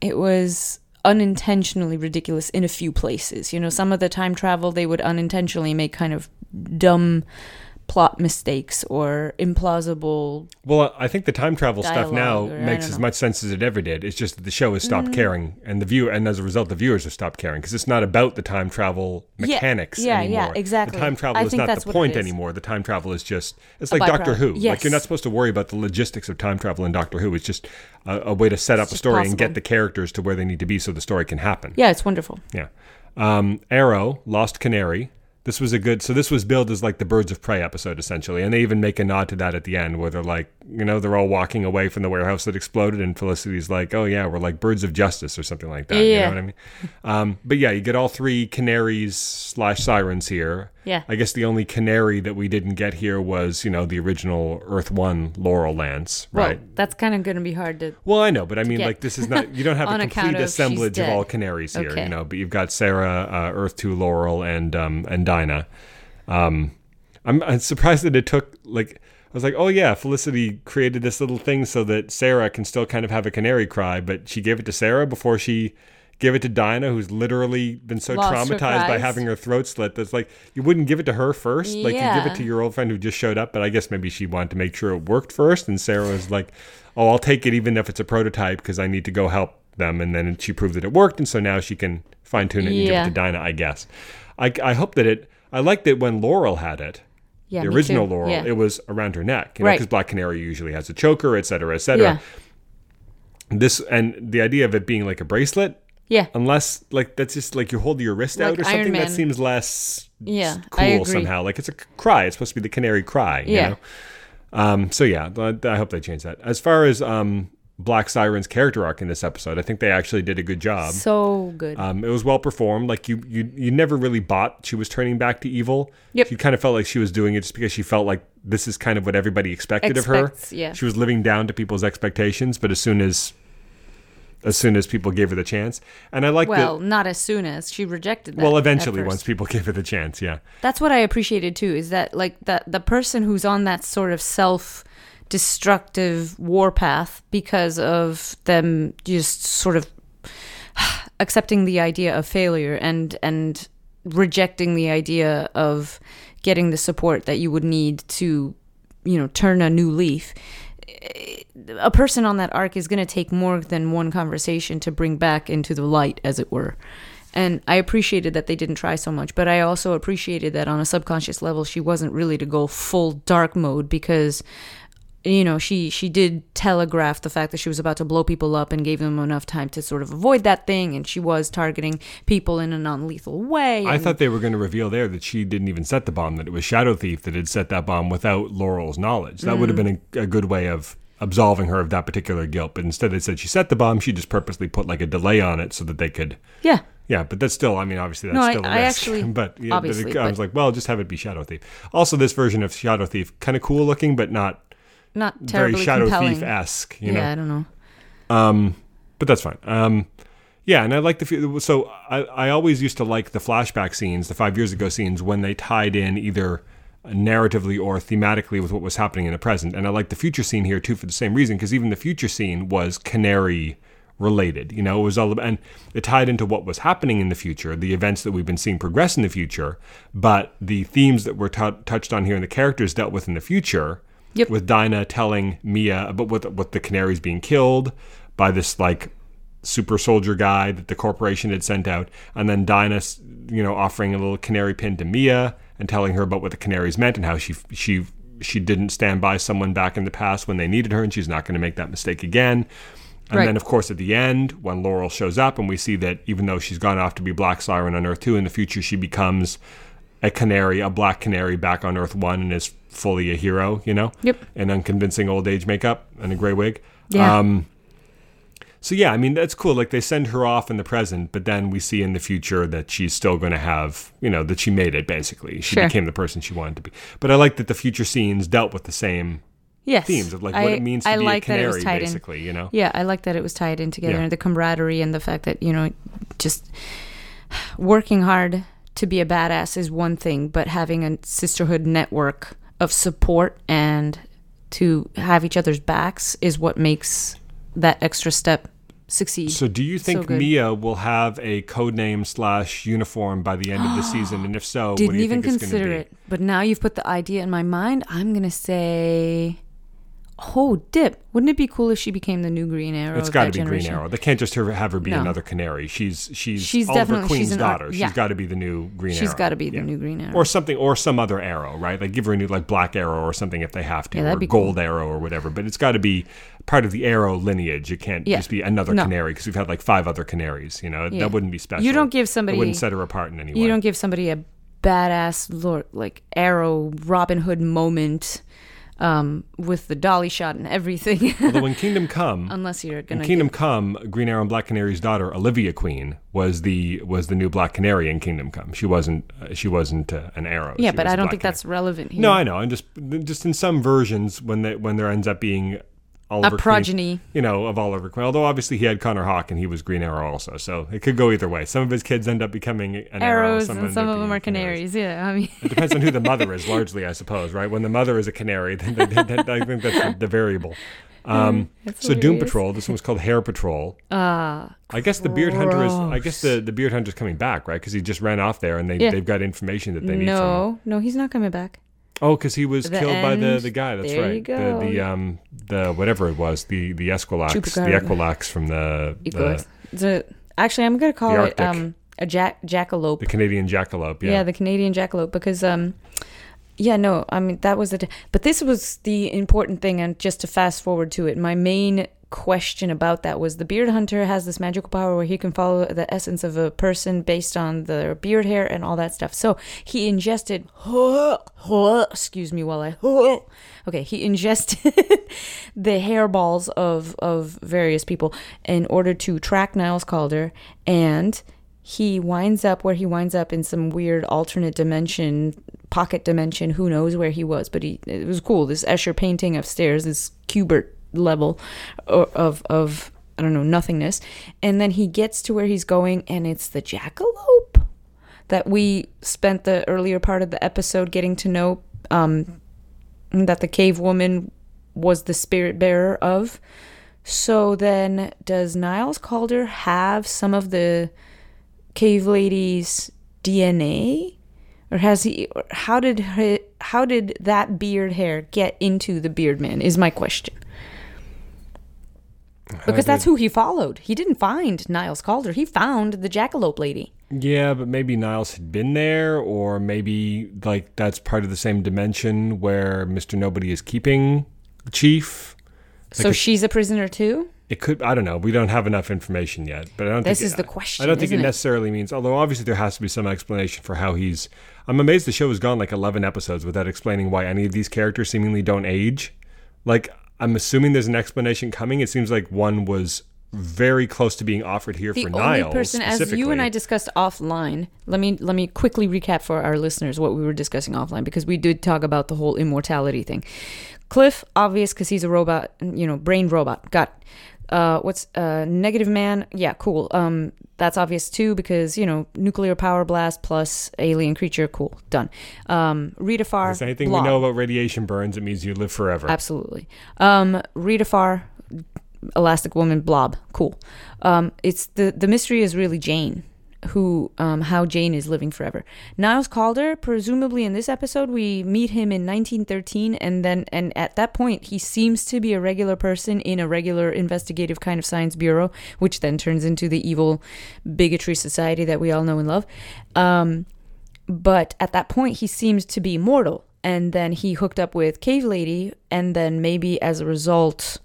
it was unintentionally ridiculous in a few places. You know, some of the time travel they would unintentionally make kind of dumb plot mistakes or implausible Well, I think the time travel stuff now or makes as know. much sense as it ever did. It's just that the show has stopped Mm. caring, and the viewer, and as a result, the viewers have stopped caring because it's not about the time travel mechanics yeah, anymore. yeah, exactly. The time travel I is not the point anymore. The time travel is just it's A like Doctor. Who. Like you're not supposed to worry about the logistics of time travel in Doctor Who. It's just a, a way to set up a story and get the characters to where they need to be so the story can happen. Yeah, it's wonderful. Yeah. Um, Arrow, Lost Canary. This was a good. So this was billed as like the Birds of Prey episode essentially, and they even make a nod to that at the end, where they're like, you know, they're all walking away from the warehouse that exploded, and Felicity's like, "Oh yeah, we're like birds of justice" or something like that. yeah, You know what I mean? Um, but yeah, you get all three canaries slash sirens here. Yeah. I guess the only canary that we didn't get here was, you know, the original Earth One Laurel Lance, right? Well, that's kind of going to be hard to Well, I know, but I mean, like, this is not, you don't have a complete assemblage of all canaries here, Okay. you know, but you've got Sara, uh, Earth 2 Laurel, and, um, and Dinah. Um, I'm, I'm surprised that it took, like, I was like, oh, yeah, Felicity created this little thing so that Sara can still kind of have a canary cry, but she gave it to Sara before she gave it to Dinah, who's literally been so Lost traumatized by having her throat slit. That's like, you wouldn't give it to her first. Like, you give it to your old friend who just showed up, but I guess maybe she wanted to make sure it worked first. And Sara was like, oh, I'll take it even if it's a prototype because I need to go help them. And then she proved that it worked. And so now she can fine tune it and give it to Dinah, I guess. I, I hope that it, I liked that when Laurel had it, yeah, the original too. Laurel, Yeah. it was around her neck, you know, Right. because Black Canary usually has a choker, et cetera, et cetera. yeah. This, and the idea of it being like a bracelet, Yeah. unless like that's just like you hold your wrist Like out or something that seems less Yeah, cool somehow like it's a cry it's supposed to be the canary cry you Yeah. know um so yeah i hope they change that as far as um black siren's character arc in this episode i think they actually did a good job So good. um, it was well performed. Like you, you, you never really bought she was turning back to evil. Yep. You kind of felt like she was doing it just because she felt like this is kind of what everybody expected of her. yeah. She was living down to people's expectations, but as soon as, as soon as people gave her the chance, and I like well, that. not as soon as she rejected that. Well, eventually, once people gave her the chance, yeah. That's what I appreciated too. Is that like that the person who's on that sort of self destructive warpath because of them just sort of accepting the idea of failure and and rejecting the idea of getting the support that you would need to you know turn a new leaf. A person on that arc is going to take more than one conversation to bring back into the light as it were. And i appreciated that they didn't try so much but i also appreciated that on a subconscious level she wasn't really to go full dark mode because you know she she did telegraph the fact that she was about to blow people up and gave them enough time to sort of avoid that thing and she was targeting people in a non-lethal way I thought they were going to reveal there that she didn't even set the bomb; that it was Shadow Thief that had set that bomb without Laurel's knowledge. That would have mm. been a, a good way of absolving her of that particular guilt. But instead, they said she set the bomb. She just purposely put like a delay on it so that they could. yeah Yeah, but that's still. I mean, obviously, that's No, I- still a I risk. actually- but yeah, but obviously, it, I but- was like, well, just have it be Shadow Thief. Also, this version of Shadow Thief kind of cool looking, but not not very terribly Shadow compelling Thief esque. You yeah know. i don't know Um, but that's fine. Um, yeah, and I like the so I I always used to like the flashback scenes, the five years ago scenes when they tied in either narratively or thematically with what was happening in the present, and I like the future scene here too for the same reason because even the future scene was canary related. You know, it was all about, and it tied into what was happening in the future, the events that we've been seeing progress in the future, but the themes that were tou touched on here and the characters dealt with in the future. Yep. With Dinah telling Mia about what what the canaries being killed by this like super soldier guy that the corporation had sent out, and then Dinah, you know, offering a little canary pin to Mia and telling her about what the canaries meant and how she she she didn't stand by someone back in the past when they needed her, and she's not going to make that mistake again. And Right. then, of course, at the end, when Laurel shows up, and we see that even though she's gone off to be Black Siren on Earth 2, in the future she becomes a canary, a black canary back on Earth 1 and is fully a hero, you know? Yep. In unconvincing old age makeup and a gray wig. Yeah. Um, so, yeah, I mean, that's cool. Like, they send her off in the present, but then we see in the future that she's still going to have, you know, that she made it, basically. She Sure. became the person she wanted to be. But I like that the future scenes dealt with the same yes. themes of, like, I, what it means to I be like a canary, tied in. basically, you know? Yeah, I like that it was tied in together, Yeah. and the camaraderie and the fact that you know, just working hard to be a badass is one thing, but having a sisterhood network of support and to have each other's backs is what makes that extra step succeed. So, do you think good. Mia will have a code name slash uniform by the end of the season? And if so, Didn't you even think it's going to be? Didn't even consider it, but now you've put the idea in my mind. I'm gonna say, oh, dip. Wouldn't it be cool if she became the new Green Arrow? It's got to be Green? Arrow. They can't just have her, be No. another canary. She's she's, She's Oliver definitely- Queen's she's an ar- daughter. yeah. She's got to be the new Green Arrow. She's got to be the new Green Arrow. or something, or some other arrow, right? Like give her a new like black arrow or something if they have to, Yeah, that'd or be cool. gold arrow or whatever. But it's got to be part of the arrow lineage. It can't Yeah. just be another No. canary because we've had like five other canaries. You know, Yeah. that wouldn't be special. You don't give It somebody wouldn't set her apart in any way. You don't give somebody a badass lord like arrow Robin Hood moment um, with the dolly shot and everything. Although in Kingdom Come, Unless you're In gonna Kingdom Come, Green Arrow and Black Canary's daughter, Olivia Queen, was the was the new Black Canary in Kingdom Come. She wasn't uh, she wasn't uh, an arrow. yeah, She but I don't Black think Canary. that's relevant here. No, I know. I'm just just in some versions when they, when there ends up being Oliver a Queen, progeny. you know, of Oliver Queen. Although obviously he had Connor Hawke and he was Green Arrow also, so it could go either way. Some of his kids end up becoming an arrow, Arrows some and some of them are canaries. Yeah, I mean, It depends on who the mother is, largely, I suppose, right? When the mother is a canary, then, then, then, I think that's the, the variable. Um, so Doom. Patrol, this one was called Hair Patrol. ah, I guess the Beard Hunter is. I guess the, the Beard Hunter's coming back, right? Because he just ran off there, and they Yeah. they've got information that they need no, no, he's not coming back. Oh, because he was The killed by the, the guy. That's There right. you go. The the um the whatever it was the the Esquilax the Chupacabra. Equilax from the the, The, actually, I'm gonna call it um, a jack jackalope. the Canadian jackalope. Yeah. Yeah. the Canadian jackalope because um yeah, no, I mean that was the but this was the important thing and just to fast forward to it, my main question about that was the beard hunter has this magical power where he can follow the essence of a person based on their beard hair and all that stuff. So, he ingested excuse me while I Okay, he ingested the hairballs of of various people in order to track Niles Caulder and he winds up where he winds up in some weird alternate dimension, pocket dimension. Who knows where he was? But he it was cool. This Escher painting upstairs, this Kubert level of of I don't know nothingness, and then he gets to where he's going, and it's the jackalope that we spent the earlier part of the episode getting to know. Um, that the cave woman was the spirit bearer of. So then, does Niles Caulder have some of the cave lady's DNA, or has he? or How did he, how did that beard hair get into the beard man? Is my question. Because that's who he followed. He didn't find Niles Caulder. He found the jackalope lady. Yeah, but maybe Niles had been there, or maybe like that's part of the same dimension where Mister Nobody is keeping the chief. So Like a- she's a prisoner too. It could. I don't know. We don't have enough information yet, but I don't. This is it, the question, I don't think it? necessarily means. Although obviously there has to be some explanation for how he's. I'm amazed the show has gone like 11 episodes without explaining why any of these characters seemingly don't age. Like I'm assuming there's an explanation coming. It seems like one was very close to being offered here the for only Niles person as you and I discussed offline. Let me let me quickly recap for our listeners what we were discussing offline because we did talk about the whole immortality thing. Cliff, obvious because he's a robot, you know, brain robot. Got. it. Uh, what's uh, negative man? Yeah, cool. Um, that's obvious too because you know nuclear power blast plus alien creature. Cool, done. Um, Rita Farr. If anything blob. we know about radiation burns, it means you live forever. Absolutely. Um, Rita Farr, Elastic Woman, Blob, cool. Um, it's the the mystery is really Jane, who um, how Jane is living forever. Niles Caulder, presumably in this episode, we meet him in 1913, and then and at that point he seems to be a regular person in a regular investigative kind of science bureau, which then turns into the evil bigotry society that we all know and love. Um, but at that point he seems to be mortal and then he hooked up with cave lady and then maybe as a result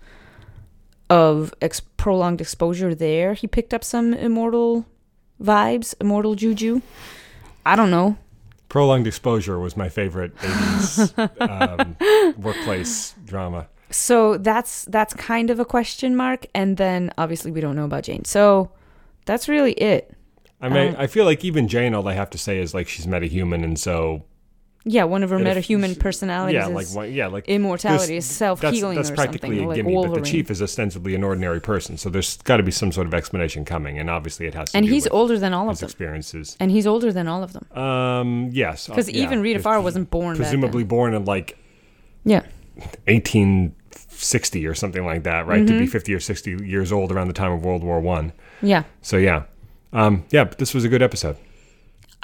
of ex- prolonged exposure there, he picked up some immortal vibes, immortal juju. I don't know. Prolonged Exposure was my favorite 80s um, workplace drama. So that's that's kind of a question mark, and then obviously we don't know about Jane. So that's really it. I mean, Um, I feel like even Jane, all I have to say is like she's met a human, and so Yeah, one of her metahuman personalities yeah, like why- yeah, like immortality, is self that's, healing that's or practically something, a like gimme. Wolverine. But the chief is ostensibly an ordinary person, so there's got to be some sort of explanation coming, and obviously it has to. and he's older than all of them. experiences. And he's older than all of them. Um, yes, Because uh, yeah. even Rita Farr wasn't born. presumably born in like. Yeah. 1860 or something like that, right? Mm-hmm. To be 50 or 60 years old around the time of World War One. Yeah. So yeah, um, yeah. But this was a good episode.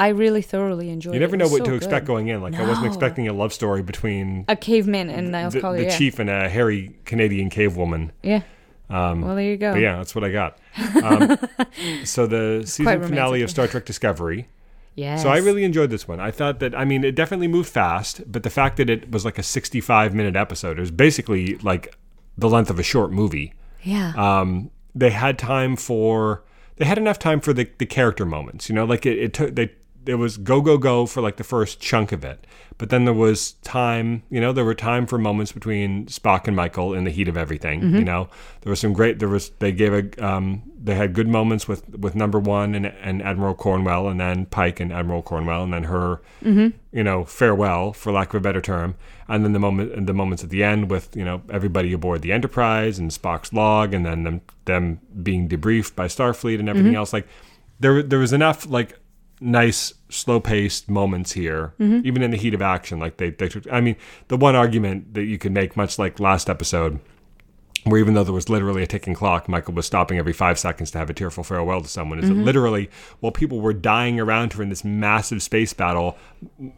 I really thoroughly enjoyed it. You never It know was what so to good. expect going in. Like I wasn't expecting a love story between A caveman and Niles the, Collier. the yeah. chief and a hairy Canadian cave woman. Yeah. Um, Well, there you go. Yeah, that's what I got. Um, so the season finale of Star Trek Discovery. Yes. So I really enjoyed this one. I thought that I mean it definitely moved fast, but the fact that it was like a 65 minute episode, it was basically like the length of a short movie. Yeah. Um, they had time for they had enough time for the, the character moments. You know, like it, it took they it was go go go for like the first chunk of it, but then there was time. You know, there were time for moments between Spock and Michael in the heat of everything. You mm-hmm. know, there was some great. There was they gave a um, they had good moments with with number one and, and Admiral Cornwell, and then Pike and Admiral Cornwell, and then her. Mm-hmm. You know, farewell, for lack of a better term, and then the moment and the moments at the end with you know everybody aboard the Enterprise and Spock's log, and then them them being debriefed by Starfleet and everything mm-hmm. else. Like there there was enough like nice slow paced moments here, mm-hmm. even in the heat of action. Like they they took. I mean, the one argument that you could make, much like last episode. Where even though there was literally a ticking clock, Michael was stopping every five seconds to have a tearful farewell to someone. Is that mm-hmm. literally while people were dying around her in this massive space battle,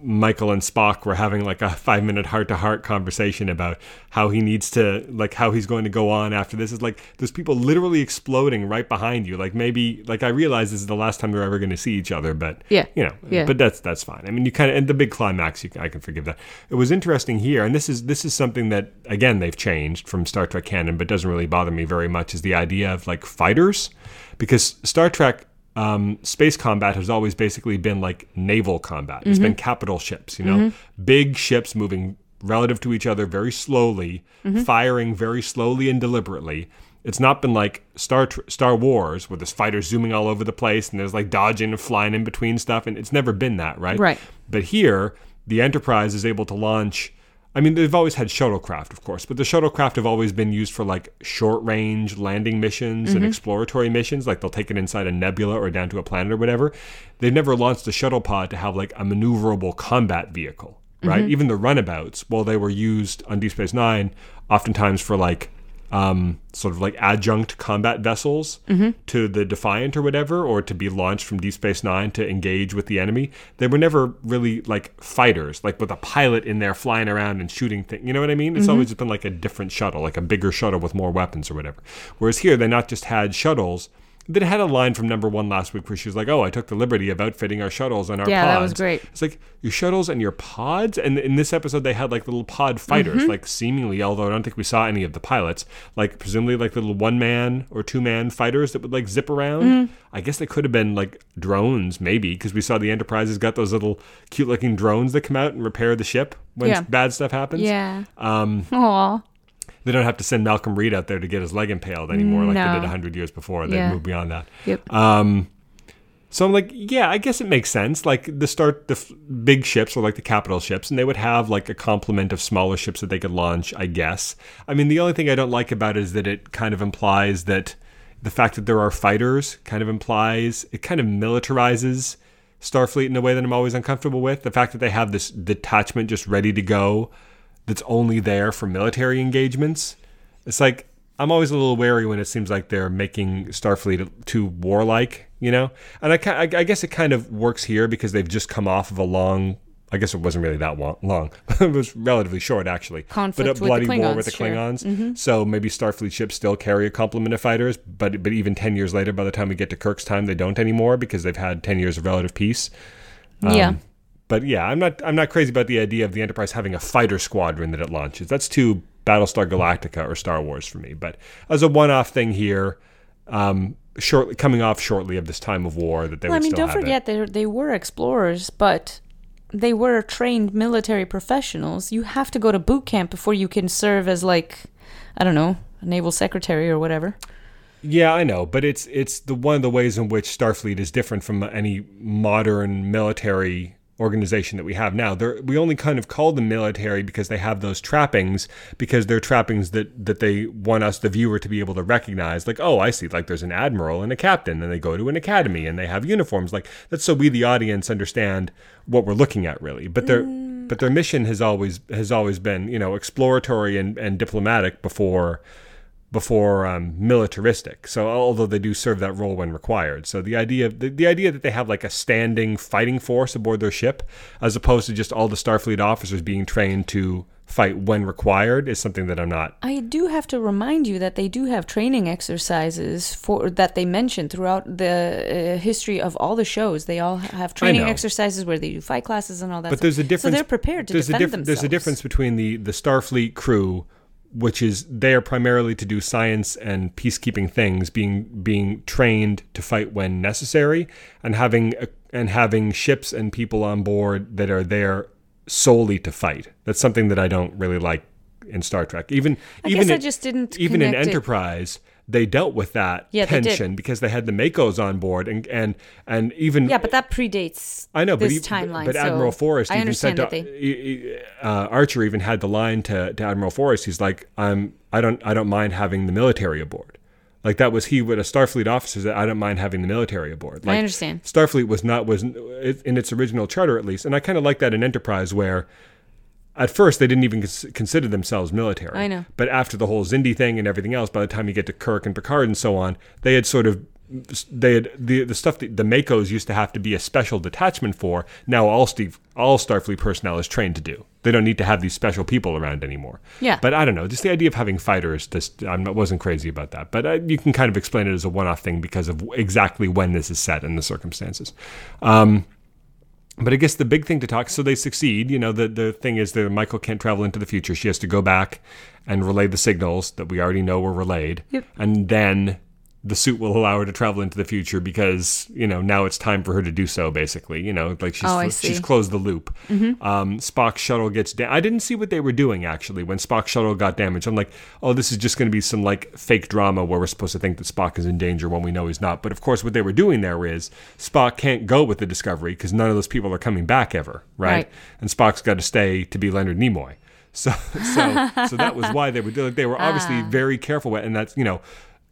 Michael and Spock were having like a five minute heart to heart conversation about how he needs to, like, how he's going to go on after this. Is like there's people literally exploding right behind you. Like maybe, like I realize this is the last time they're ever going to see each other, but Yeah. you know, Yeah. but that's that's fine. I mean, you kind of and the big climax, you, I can forgive that. It was interesting here, and this is this is something that again they've changed from Star Trek canon, but doesn't really bother me very much. Is the idea of like fighters, because Star Trek. Um, space combat has always basically been like naval combat. It's been mm-hmm. capital ships, you know, mm-hmm. big ships moving relative to each other very slowly, mm-hmm. firing very slowly and deliberately. It's not been like Star Star Wars where there's fighters zooming all over the place and there's like dodging and flying in between stuff, and it's never been that, right? Right. But here, the Enterprise is able to launch. I mean, they've always had shuttlecraft, of course, but the shuttlecraft have always been used for like short range landing missions and mm-hmm. exploratory missions. Like they'll take it inside a nebula or down to a planet or whatever. They've never launched a shuttle pod to have like a maneuverable combat vehicle, right? Mm-hmm. Even the runabouts, while they were used on Deep Space Nine, oftentimes for like um, sort of like adjunct combat vessels to the Defiant or whatever, or to be launched from Deep Space Nine to engage with the enemy. They were never really like fighters, like with a pilot in there flying around and shooting things. You know what I mean? It's always just been like a different shuttle, like a bigger shuttle with more weapons or whatever. Whereas here, they not just had shuttles. They had a line from number one last week where she was like, "Oh, I took the liberty of outfitting our shuttles and our Yeah, pods." that was great. It's like your shuttles and your pods. And in this episode, they had like little pod fighters, Mm-hmm. like seemingly, although I don't think we saw any of the pilots, like presumably like little one man or two man fighters that would like zip around. Mm-hmm. I guess they could have been like drones, maybe, because we saw the Enterprise has got those little cute looking drones that come out and repair the ship when Yeah. bad stuff happens. yeah. Um, Aw. They don't have to send Malcolm Reed out there to get his leg impaled anymore, like they did 100 years before. They've Yeah. moved beyond that. Yep. Um, so I'm like, yeah, I guess it makes sense. Like the start, the f- big ships or like the capital ships, and they would have like a complement of smaller ships that they could launch. I guess. I mean, the only thing I don't like about it is that it kind of implies that the fact that there are fighters kind of implies it kind of militarizes Starfleet in a way that I'm always uncomfortable with. The fact that they have this detachment just ready to go that's only there for military engagements. It's like I'm always a little wary when it seems like they're making Starfleet too warlike, you know. And I, I guess it kind of works here because they've just come off of a long. I guess it wasn't really that long. it was relatively short, actually. Conflict but a bloody war with the Klingons, sure. Mm-hmm. So maybe Starfleet ships still carry a complement of fighters, but but even ten years later, by the time we get to Kirk's time, they don't anymore because they've had ten years of relative peace. Um, yeah. But yeah, I'm not I'm not crazy about the idea of the Enterprise having a fighter squadron that it launches. That's too Battlestar Galactica or Star Wars for me. But as a one-off thing here, um, shortly coming off shortly of this time of war that they Well, I mean, don't forget they they were explorers, but they were trained military professionals. You have to go to boot camp before you can serve as like, I don't know, a naval secretary or whatever. Yeah, I know, but it's it's the one of the ways in which Starfleet is different from any modern military organization that we have now. They're, we only kind of call them military because they have those trappings because they're trappings that that they want us the viewer to be able to recognize like oh I see like there's an admiral and a captain and they go to an academy and they have uniforms. Like that's so we the audience understand what we're looking at really. But their mm. but their mission has always has always been you know exploratory and, and diplomatic before before um, militaristic. So although they do serve that role when required, so the idea the, the idea that they have like a standing fighting force aboard their ship, as opposed to just all the Starfleet officers being trained to fight when required, is something that I'm not. I do have to remind you that they do have training exercises for that they mention throughout the uh, history of all the shows. They all have training exercises where they do fight classes and all that. But stuff. there's a difference. So they're prepared to there's defend a diff- themselves. There's a difference between the the Starfleet crew, which is there primarily to do science and peacekeeping things, being being trained to fight when necessary, and having a, and having ships and people on board that are there solely to fight. That's something that I don't really like in Star Trek. Even I even guess I in- just didn't even in connect it. They dealt with that Yeah, tension because they had the MACOs on board, and and and even Yeah, but that predates I know, but, this he, timeline. but so Admiral Forrest I even said to, they. he- he- uh, Archer even had the line to, to Admiral Forrest. He's like, "I'm I don't I don't mind having the military aboard." Like that was he with a Starfleet officer that I don't mind having the military aboard. Like, I understand. Starfleet was not was in its original charter at least, and I kind of like that in Enterprise where. At first, they didn't even cons- consider themselves military. I know. But after the whole Xindi thing and everything else, by the time you get to Kirk and Picard and so on, they had sort of they had the the stuff that the MACOs used to have to be a special detachment for. Now all Steve all Starfleet personnel is trained to do. They don't need to have these special people around anymore. Yeah. But I don't know, just the idea of having fighters. This I wasn't crazy about that, but uh, you can kind of explain it as a one-off thing because of exactly when this is set and the circumstances. Um, but I guess the big thing to talk, so they succeed. You know, the, the thing is that Michael can't travel into the future. She has to go back and relay the signals that we already know were relayed. Yep. And then the suit will allow her to travel into the future because, you know, now it's time for her to do so, basically. You know, like she's, Oh, she's. Mm-hmm. closed the loop. Um, Spock's shuttle gets da- I didn't see what they were doing, actually, when Spock's shuttle got damaged. I'm like, oh, this is just going to be some, like, fake drama where we're supposed to think that Spock is in danger when we know he's not. But, of course, what they were doing there is Spock can't go with the Discovery because none of those people are coming back ever, right? Right. And Spock's got to stay to be Leonard Nimoy. So, so, so that was why they were doing. They were obviously Ah. very careful, with, and that's you know,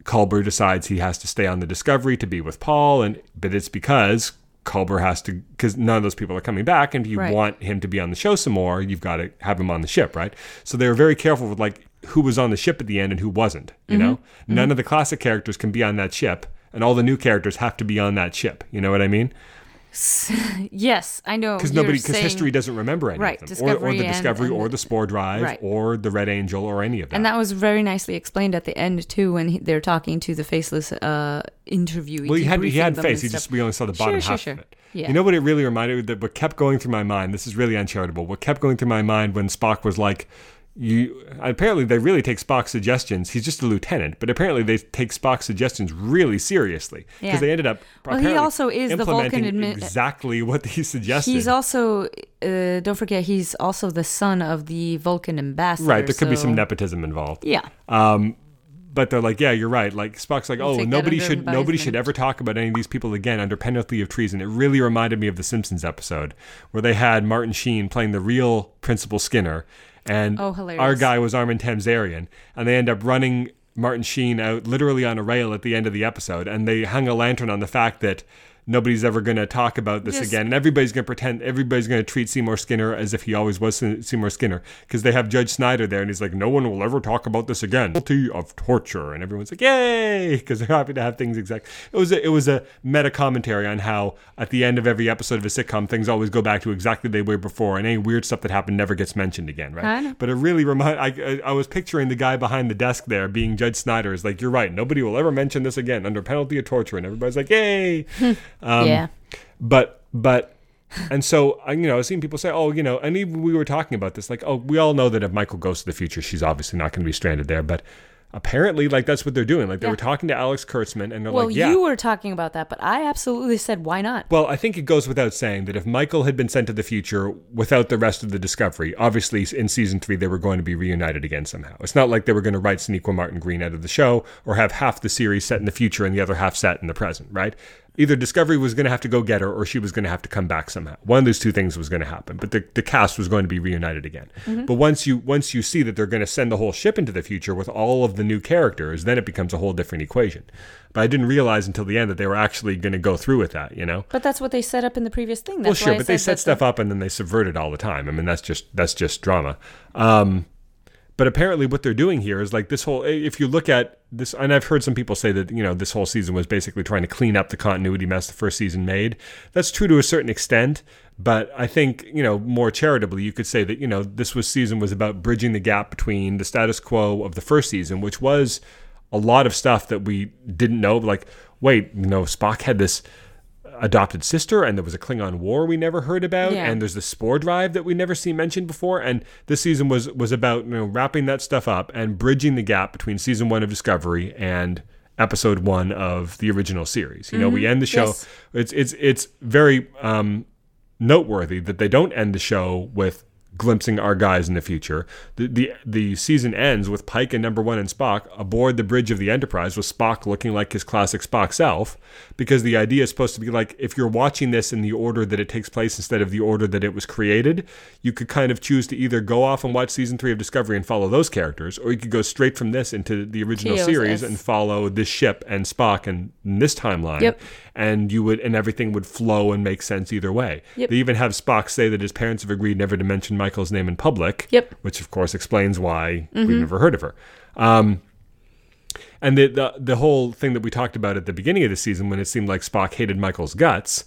Culber decides he has to stay on the Discovery to be with Paul, and but it's because Culber has to because none of those people are coming back, and if you Right. want him to be on the show some more, you've got to have him on the ship, right? So they were very careful with like who was on the ship at the end and who wasn't. You know, Mm-hmm. none of the classic characters can be on that ship, and all the new characters have to be on that ship. You know what I mean? Yes, I know. because nobody because history doesn't remember any Right, of them or, or the discovery and or the- spore drive Right. or the red angel or any of that And that was very nicely explained at the end too, when he, they're talking to the faceless uh, interviewee. well he had he had face he just we only saw the bottom Sure, sure, half sure. of it Yeah. you know what it really reminded me that what kept going through my mind this is really uncharitable what kept going through my mind when spock was like you apparently they really take Spock's suggestions. He's just a lieutenant, but apparently they take Spock's suggestions really seriously because Yeah. they ended up. Well, he also is the Vulcan admi- exactly what he suggested. He's also, uh, don't forget, he's also the son of the Vulcan ambassador. right. There could be some nepotism involved. Yeah. Um, but they're like, yeah, you're right. Like Spock's like, We'll oh, nobody should nobody should ever talk about any of these people again under penalty of treason. It really reminded me of the Simpsons episode where they had Martin Sheen playing the real Principal Skinner, and Oh, our guy was Armin Tamzarian, and they end up running Martin Sheen out literally on a rail at the end of the episode, and they hung a lantern on the fact that. Nobody's ever going to talk about this Just- again, and everybody's going to pretend. Everybody's going to treat Seymour Skinner as if he always was Seymour Skinner, because they have Judge Snyder there, and he's like, "No one will ever talk about this again." Guilty of torture, and everyone's like, "Yay!" Because they're happy to have things exact. It was a, it was a meta commentary on how at the end of every episode of a sitcom, things always go back to exactly they were before, and any weird stuff that happened never gets mentioned again, right? But it really remind. I, I I was picturing the guy behind the desk there being Judge Snyder. Is like, "You're right. Nobody will ever mention this again under penalty of torture," and everybody's like, "Yay!" um, yeah. But but and so I- you know, I've seen people say, "Oh, you know," and even we were talking about this, like, "Oh, we all know that if Michael goes to the future, she's obviously not going to be stranded there." But apparently, like, that's what they're doing. Like, they Yeah. were talking to Alex Kurtzman, and they're Well, like, "Yeah." you were talking about that, but I absolutely said, why not? Well, I think it goes without saying that if Michael had been sent to the future without the rest of the Discovery, obviously in season three they were going to be reunited again somehow. It's not like they were going to write Sonequa Martin Green out of the show or have half the series set in the future and the other half set in the present, right? Either Discovery was going to have to go get her or she was going to have to come back somehow. One of those two things was going to happen, but the, the cast was going to be reunited again. But once you once you see that they're going to send the whole ship into the future with all of the new characters, then it becomes a whole different equation. But I didn't realize until the end that they were actually going to go through with that, you know? But that's what they set up in the previous thing. Well, sure, why I but they set stuff up and then they subvert it all the time. I mean, that's just that's just drama. Um, but apparently, what they're doing here is like this whole. If you look at this, and I've heard some people say that you know this whole season was basically trying to clean up the continuity mess the first season made. That's true to a certain extent, but I think you know more charitably, you could say that you know this was season was about bridging the gap between the status quo of the first season, which was a lot of stuff that we didn't know. Like, wait, you know, Spock had this adopted sister and there was a Klingon war we never heard about Yeah. and there's the spore drive that we never seen mentioned before and this season was was about you know wrapping that stuff up and bridging the gap between season 1 of Discovery and episode 1 of the original series. You know, we end the show Yes. it's it's it's very um noteworthy that they don't end the show with glimpsing our guys in the future. The, the the season ends with Pike and Number One and Spock aboard the bridge of the Enterprise with Spock looking like his classic Spock self, because the idea is supposed to be like if you're watching this in the order that it takes place instead of the order that it was created, you could kind of choose to either go off and watch season three of Discovery and follow those characters, or you could go straight from this into the original series and follow this ship and Spock and this timeline Yep. and you would and everything would flow and make sense either way. Yep. They even have Spock say that his parents have agreed never to mention Michael's name in public. Yep. Mm-hmm. Which of course explains why we've never heard of her. Um, and the, the the whole thing that we talked about at the beginning of the season when it seemed like Spock hated Michael's guts.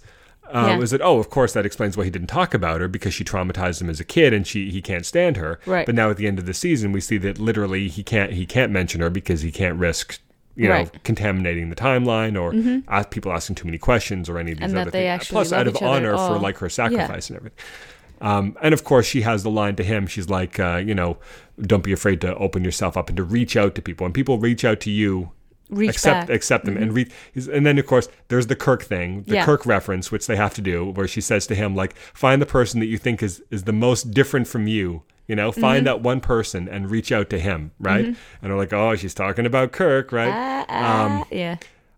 Uh, Yeah. Was that oh of course that explains why he didn't talk about her because she traumatized him as a kid and she he can't stand her Right. but now at the end of the season we see that literally he can't he can't mention her because he can't risk you know Right. Mm-hmm. contaminating the timeline or ask people asking too many questions or any of these And other that they things. actually Plus, out of honor for like her sacrifice and everything. Um, and of course, she has the line to him. She's like, uh, you know, don't be afraid to open yourself up and to reach out to people. And people reach out to you, Reach accept back. Mm-hmm. accept them, and reach. And then of course, there's the Kirk thing, the Yeah. Kirk reference, which they have to do, where she says to him, like, find the person that you think is is the most different from you. You know, find Mm-hmm. that one person and reach out to him, right? And they're like, oh, she's talking about Kirk, right? Ah, ah, yeah.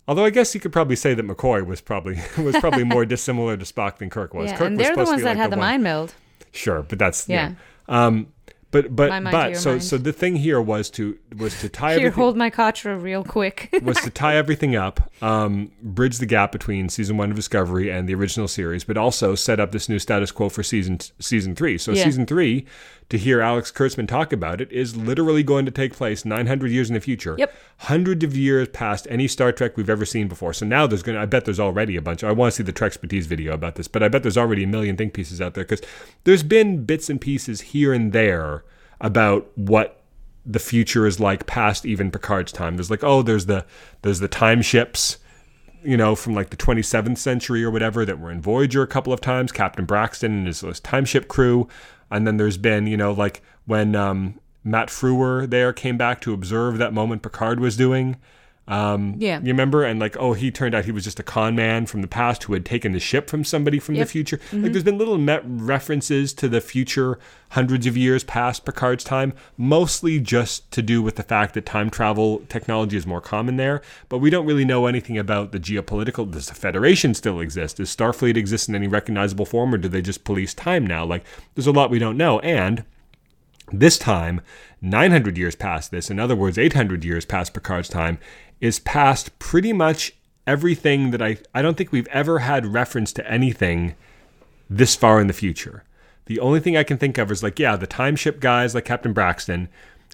Although I guess you could probably say that McCoy was probably was probably more dissimilar to Spock than Kirk was. Yeah, Kirk and they're the ones that like had the, one- mind meld. Sure, but that's yeah. Yeah. Um, but but My mind but so mind. so the thing here was to was to tie Here, hold my katra real quick. was to tie everything up, um, bridge the gap between season one of Discovery and the original series, but also set up this new status quo for season season three. So Yeah. season three, to hear Alex Kurtzman talk about it, is literally going to take place 900 years in the future. Yep. Hundreds of years past any Star Trek we've ever seen before. So now there's going to, I bet there's already a bunch. I want to see the Trekspertise video about this, but I bet there's already a million think pieces out there because there's been bits and pieces here and there about what the future is like past even Picard's time. There's like, oh, there's the there's the time ships, you know, from like the 27th century or whatever that were in Voyager a couple of times. Captain Braxton and his, his time ship crew, and then there's been, you know, like when um, Matt Frewer there came back to observe that moment Picard was doing. Um, Yeah. you remember? And like, oh, he turned out he was just a con man from the past who had taken the ship from somebody from Yep. the future. Like, there's been little met references to the future hundreds of years past Picard's time, mostly just to do with the fact that time travel technology is more common there. But we don't really know anything about the geopolitical. Does the Federation still exist? Does Starfleet exist in any recognizable form, or do they just police time now? Like, there's a lot we don't know. And this time, 900 years past this, in other words, 800 years past Picard's time, is past pretty much everything that I, I don't think we've ever had reference to anything this far in the future. The only thing I can think of is like, yeah, the time ship guys like Captain Braxton,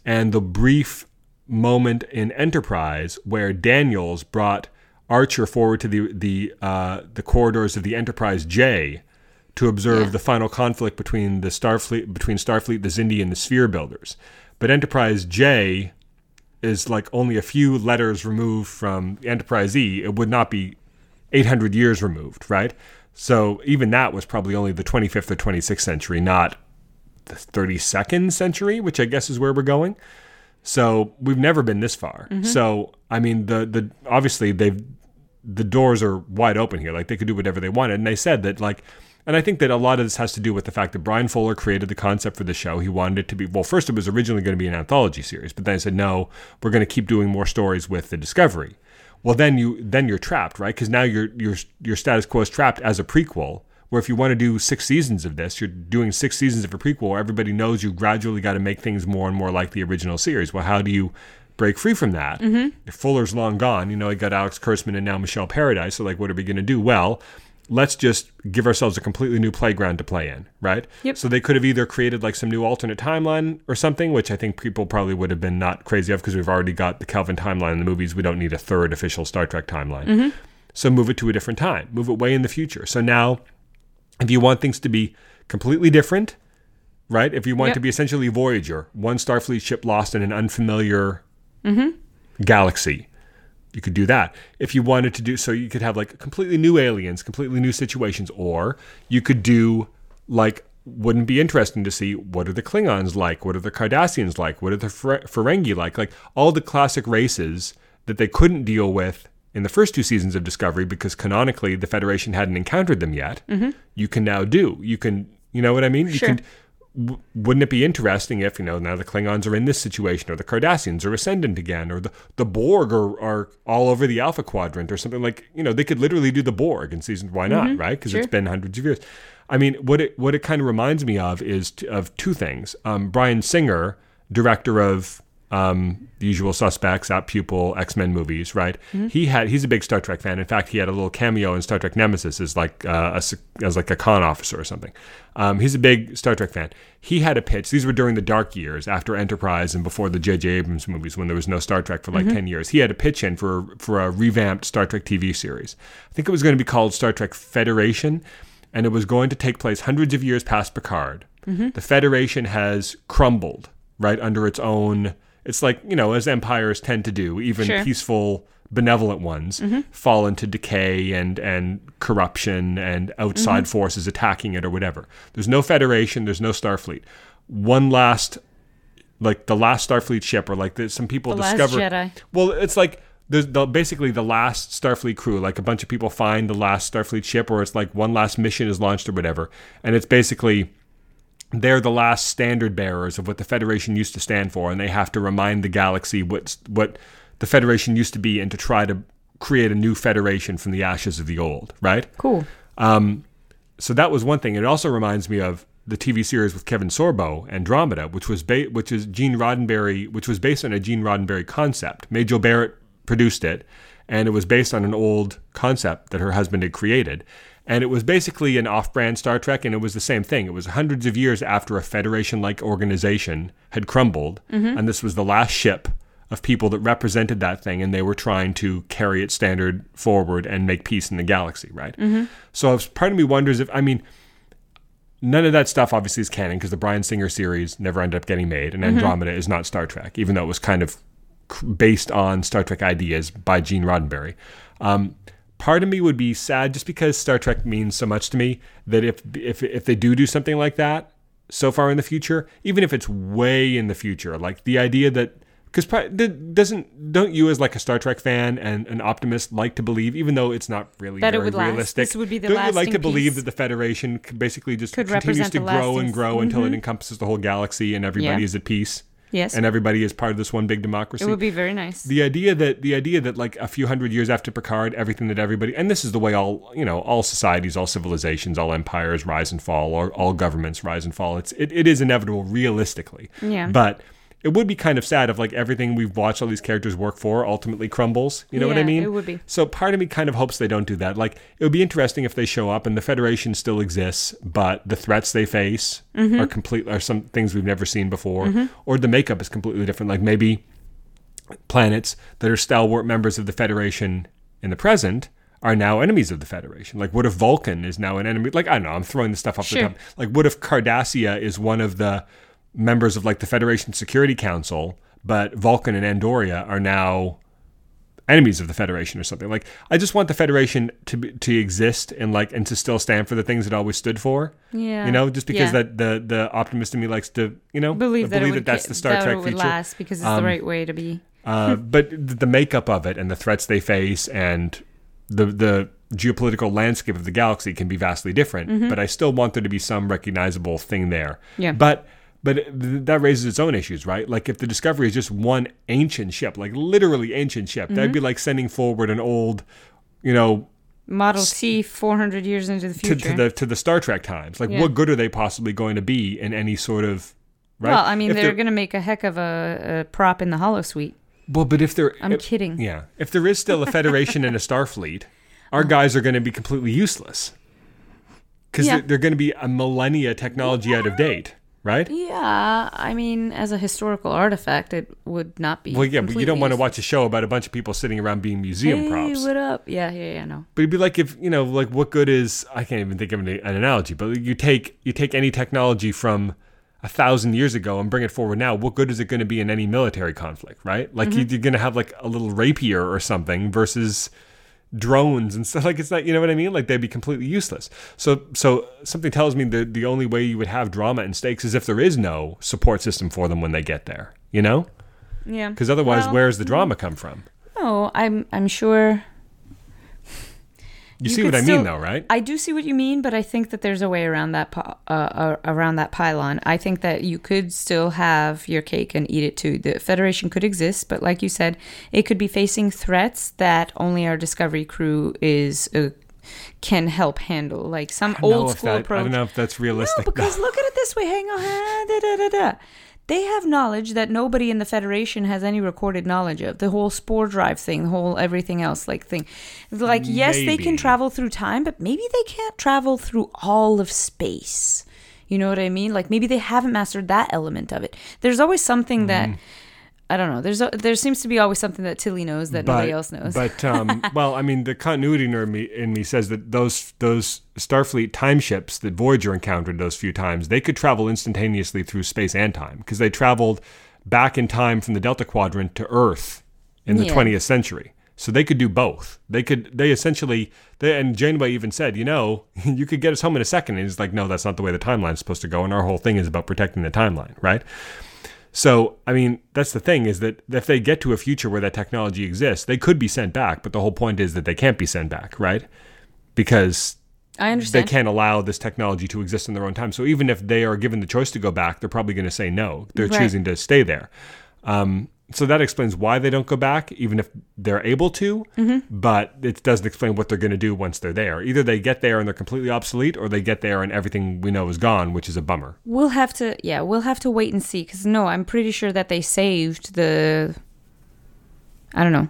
and the brief moment in Enterprise where Daniels brought Archer forward to the the uh, the corridors of the Enterprise J to observe Yeah. the final conflict between the Starfleet between Starfleet, the Xindi, and the Sphere Builders. But Enterprise J is like only a few letters removed from Enterprise E. It would not be 800 years removed, right? So even that was probably only the 25th or 26th century, not the 32nd century, which I guess is where we're going. So we've never been this far. Mm-hmm. So I mean, the the obviously they've the doors are wide open here. Like they could do whatever they wanted, and they said that like. And I think that a lot of this has to do with the fact that Bryan Fuller created the concept for the show. He wanted it to be well. First, it was originally going to be an anthology series, but then he said no. We're going to keep doing more stories with the Discovery. Well, then you then you're trapped, right? Because now your your your status quo is trapped as a prequel. Where if you want to do six seasons of this, you're doing six seasons of a prequel where everybody knows you gradually got to make things more and more like the original series. Well, how do you break free from that? Mm-hmm. If Fuller's long gone, you know, I got Alex Kurtzman and now Michelle Paradise. So, like, what are we going to do? Well, let's just give ourselves a completely new playground to play in, right? Yep. So they could have either created like some new alternate timeline or something, which I think people probably would have been not crazy of because we've already got the Kelvin timeline in the movies. We don't need a third official Star Trek timeline. Mm-hmm. So move it to a different time, move it way in the future. So now, if you want things to be completely different, right? If you want Yep. to be essentially Voyager, one Starfleet ship lost in an unfamiliar mm-hmm. galaxy, you could do that. If you wanted to do so, you could have like completely new aliens, completely new situations, or you could do like wouldn't be interesting to see what are the Klingons like, what are the Cardassians like, what are the Fer- Ferengi like, like all the classic races that they couldn't deal with in the first two seasons of Discovery because canonically the Federation hadn't encountered them yet. Mm-hmm. You can now do. You can, you know what I mean? You Sure. can w- wouldn't it be interesting if you know now the Klingons are in this situation, or the Cardassians are ascendant again, or the the Borg are, are all over the Alpha Quadrant, or something like you know they could literally do the Borg in season. Why not? Right? Because it's been hundreds of years. I mean, what it what it kind of reminds me of is t- of two things. Um, Bryan Singer, director of um, The Usual Suspects, Apt Pupil, X Men movies, right? He had he's a big Star Trek fan. In fact, he had a little cameo in Star Trek Nemesis as like uh, a, as like a conn officer or something. Um, he's a big Star Trek fan. He had a pitch. These were during the dark years after Enterprise and before the J.J. Abrams movies, when there was no Star Trek for like ten years. He had a pitch in for for a revamped Star Trek TV series. I think it was going to be called Star Trek Federation, and it was going to take place hundreds of years past Picard. The Federation has crumbled right under its own. It's like you know, as empires tend to do, even Sure. peaceful, benevolent ones mm-hmm. fall into decay and and corruption and outside mm-hmm. forces attacking it or whatever. There's no Federation. There's no Starfleet. One last, like the last Starfleet ship, or like the, some people The Last discover. Jedi. Well, it's like there's the, basically the last Starfleet crew. Like a bunch of people find the last Starfleet ship, or it's like one last mission is launched or whatever, and it's basically they're the last standard bearers of what the Federation used to stand for, and they have to remind the galaxy what what the Federation used to be, and to try to create a new Federation from the ashes of the old. Right. Cool. Um, so that was one thing. It also reminds me of the TV series with Kevin Sorbo, Andromeda, which was ba- which is Gene Roddenberry, which was based on a Gene Roddenberry concept. Majel Barrett produced it, and it was based on an old concept that her husband had created. And it was basically an off-brand Star Trek, and it was the same thing. It was hundreds of years after a Federation-like organization had crumbled, mm-hmm. and this was the last ship of people that represented that thing, and they were trying to carry its standard forward and make peace in the galaxy, right? Mm-hmm. So I was- part of me wonders if, I mean, none of that stuff obviously is canon because the Bryan Singer series never ended up getting made, and mm-hmm. Andromeda is not Star Trek, even though it was kind of based on Star Trek ideas by Gene Roddenberry. Um, part of me would be sad just because Star Trek means so much to me that if if if they do do something like that so far in the future, even if it's way in the future, like the idea that because doesn't don't you as like a Star Trek fan and an optimist like to believe, even though it's not really That it very would last. realistic, This would be the don't you like to believe that the Federation basically just Could continues to grow and grow until it mm-hmm. encompasses the whole galaxy and everybody Yeah. is at peace Yes. and everybody is part of this one big democracy? it would be very nice. the idea that the idea that like a few hundred years after Picard, everything that everybody and this is the way all you know all societies, all civilizations, all empires rise and fall, or all governments rise and fall. It's it, it is inevitable realistically. Yeah. But it would be kind of sad if like everything we've watched all these characters work for ultimately crumbles. You know what I mean? it would be. So part of me kind of hopes they don't do that. Like it would be interesting if they show up and the Federation still exists, but the threats they face Mm-hmm. are complete are some things we've never seen before, or the makeup is completely different. Like maybe planets that are stalwart members of the Federation in the present are now enemies of the Federation. Like, what if Vulcan is now an enemy? Like, I don't know. I'm throwing this stuff off Sure. the top. Like, what if Cardassia is one of the members of like the Federation Security Council, but Vulcan and Andoria are now enemies of the Federation or something. Like I just want the Federation to be, to exist and like and to still stand for the things it always stood for. Yeah. You know, just because Yeah. that the the optimist in me likes to you know believe that, it would that's ca- the Star that Trek it would feature. last because it's Um, the right way to be. Uh, but the makeup of it and the threats they face and the the geopolitical landscape of the galaxy can be vastly different. But I still want there to be some recognizable thing there. Yeah. But but it- that raises its own issues, right? Like if the Discovery is just one ancient ship, like literally ancient ship, that'd be mm-hmm. like sending forward an old, you know, Model C 400 years into the future. to the to the Star Trek times. Like Yeah. what good are they possibly going to be in any sort of right? Well, I mean, If they're, going to make a heck of a, a prop in the holosuite. well, but if they're I'm if- kidding. Yeah. If there is still a Federation and a Starfleet, our guys are going to be completely useless. Because Yeah. they're, they're going to be a millennia technology out of date, right? Yeah, I mean, as a historical artifact, it would not be. Well, yeah, but you don't want to watch a show about a bunch of people sitting around being museum hey, props. what up? Yeah, yeah, yeah, no. But it'd be like if you know, like what good is? I can't even think of an, an analogy. But you take you take any technology from a thousand years ago and bring it forward now. What good is it going to be in any military conflict, right? Like you, you're going to have like a little rapier or something versus drones and stuff. Like it's not, you know what I mean? Like they'd be completely useless. So so something tells me that the only way you would have drama and stakes is if there is no support system for them when they get there. You know? Yeah. Because otherwise, Well, where's the mm-hmm. drama come from? oh I'm I'm sure. You, You see what I still- mean, though, right? I do see what you mean, but I think that there's a way around that uh, uh, around that pylon. I think that you could still have your cake and eat it too. The Federation could exist, but like you said, it could be facing threats that only our Discovery crew is uh, can help handle, like some I don't know old school that- approach. I don't know if that's realistic. No, because look at it this way. Hang on. Da, da, da, da. They have knowledge that nobody in the Federation has any recorded knowledge of. The whole spore drive thing, the whole everything else like thing. Like, yes, they can travel through time, but maybe they can't travel through all of space. You know what I mean? Like maybe they haven't mastered that element of it. There's always something that Mm-hmm. I don't know. There's a, there seems to be always something that Tilly knows that nobody else knows. But um, well, I mean, the continuity nerd in me, in me says that those those Starfleet time ships that Voyager encountered those few times, they could travel instantaneously through space and time because they traveled back in time from the Delta Quadrant to Earth in the Yeah. 20th century. So they could do both. They could. They essentially. They, and Janeway even said, you know, you could get us home in a second. And he's like, no, that's not the way the timeline's supposed to go. And our whole thing is about protecting the timeline, right? So, I mean, that's the thing is that if they get to a future where that technology exists, they could be sent back. But the whole point is that they can't be sent back, right? Because I understand. they can't allow this technology to exist in their own time. So even if they are given the choice to go back, they're probably going to say no. They're Right. choosing to stay there. Um, so that explains why they don't go back, even if they're able to. Mm-hmm. But it doesn't explain what they're going to do once they're there. Either they get there and they're completely obsolete, or they get there and everything we know is gone, which is a bummer. We'll have to, yeah, we'll have to wait and see. Because no, I'm pretty sure that they saved the, I don't know,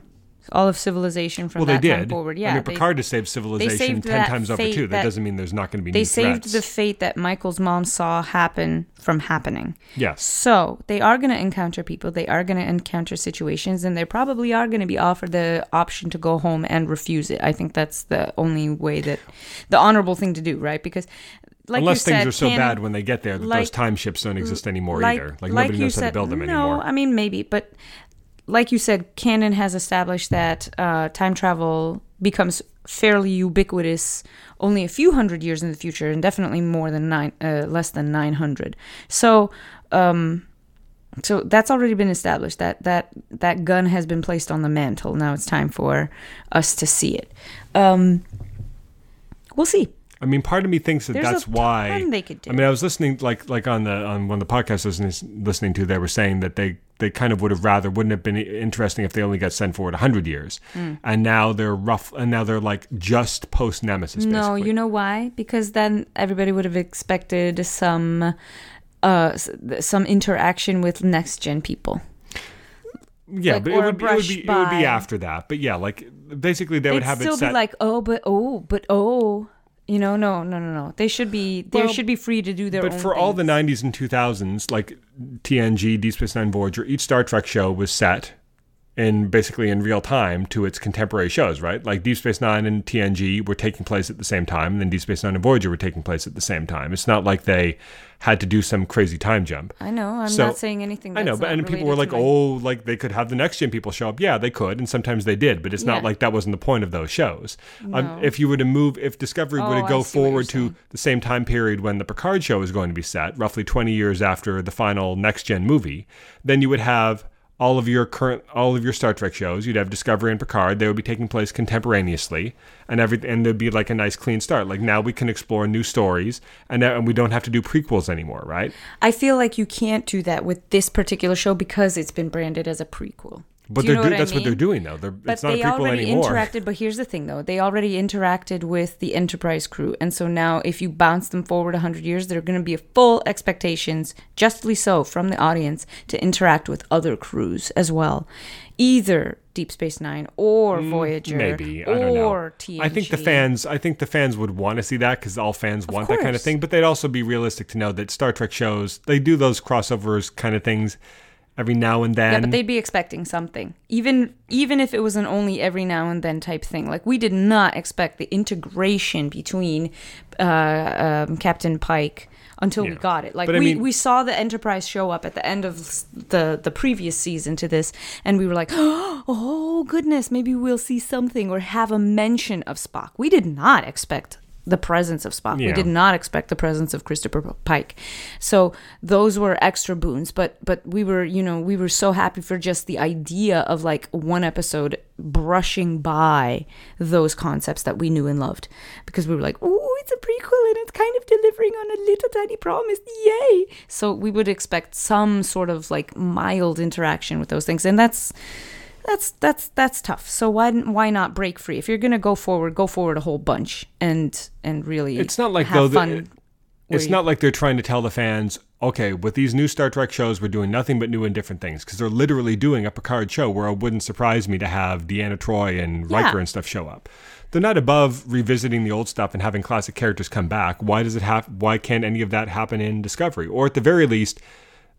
all of civilization from well, they that time forward. Yeah, I mean, they- Picard has saved civilization saved ten times over too. That, that- doesn't mean there's not going to be they saved threats. the fate that Michael's mom saw happen from happening. yes. So they are going to encounter people. They are going to encounter situations, and they probably are going to be offered the option to go home and refuse it. I think that's the only way that the honorable thing to do, right? Because, like Unless things said, are so canon- bad when they get there that those time ships don't exist anymore like, either. Like, like nobody knows how to build them no, anymore. No, I mean maybe, but like you said, canon has established that uh, time travel becomes fairly ubiquitous only a few hundred years in the future, and definitely more than nine, uh, less than nine hundred. So, um, so that's already been established. That that that gun has been placed on the mantle. Now it's time for us to see it. Um, we'll see. I mean, part of me thinks that There's that's why. ton they could do. I mean, I was listening, like, like on the on one of the podcasts I was listening to, they were saying that they they kind of would have rather wouldn't have been interesting if they only got sent forward hundred years, Hmm. and now they're rough, and now they're like just post Nemesis. No, basically. you know why? Because then everybody would have expected some uh some interaction with next gen people. yeah, like, but it would, be, it would be it would be after that. But yeah, like basically they They'd would have still it set. be like, "Oh, but oh, but oh." You know, no, no, no, no. They should be they Well, should be free to do their but for all the 90s and 2000s, like TNG, Deep Space Nine, Voyager, each Star Trek show was set in basically in real time to its contemporary shows, right? Like Deep Space Nine and TNG were taking place at the same time, and then Deep Space Nine and Voyager were taking place at the same time. It's not like they had to do some crazy time jump. I know. I'm So- not saying anything. I know, but and people were like, my- "Oh, like they could have the next gen people show up." Yeah, they could, and sometimes they did, but it's not like that wasn't the point of those shows. Um, if you were to move, if Discovery were Oh, to go see what you're forward to the same time period when the Picard show is going to be set, roughly twenty years after the final next gen movie, then you would have all of your current, all of your Star Trek shows. You'd have Discovery and Picard. They would be taking place contemporaneously, and every and there'd be like a nice clean start. Like now we can explore new stories, and, now- and we don't have to do prequels anymore, right? I feel like you can't do that with this particular show because it's been branded as a prequel. But they're do- what I that's what they're doing now. They're, But it's not a they prequel already anymore. interacted. But here's the thing, though: they already interacted with the Enterprise crew, and so now, if you bounce them forward hundred years, there are going to be full expectations, justly so, from the audience to interact with other crews as well, either Deep Space Nine or Voyager, Mm, Maybe I don't know. or TNG. I think the fans. I think the fans would want to see that because all fans want that kind of thing. But they'd also be realistic to know that Star Trek shows they do those crossovers kind of things every now and then. Yeah, but they'd be expecting something. Even even if it was an only every now and then type thing. Like we did not expect the integration between uh, um, Captain Pike until we got it. Like But I we, mean- we saw the Enterprise show up at the end of the the previous season to this, and we were like, oh goodness, maybe we'll see something or have a mention of Spock. We did not expect the presence of Spock. We did not expect the presence of Christopher Pike. So those were extra boons, but but we were, you know, we were so happy for just the idea of like one episode brushing by those concepts that we knew and loved because we were like, "Oh, it's a prequel and it's kind of delivering on a little tiny promise. Yay." So we would expect some sort of like mild interaction with those things. And that's that's that's that's tough. So why why not break free? If you're gonna go forward, go forward a whole bunch and and really. It's not like, though, fun. it's you- not like they're trying to tell the fans, okay, with these new Star Trek shows, we're doing nothing but new and different things because they're literally doing a Picard show where it wouldn't surprise me to have Deanna Troy and Yeah. Riker and stuff show up. They're not above revisiting the old stuff and having classic characters come back. Why does it have? Why can't any of that happen in Discovery? Or at the very least,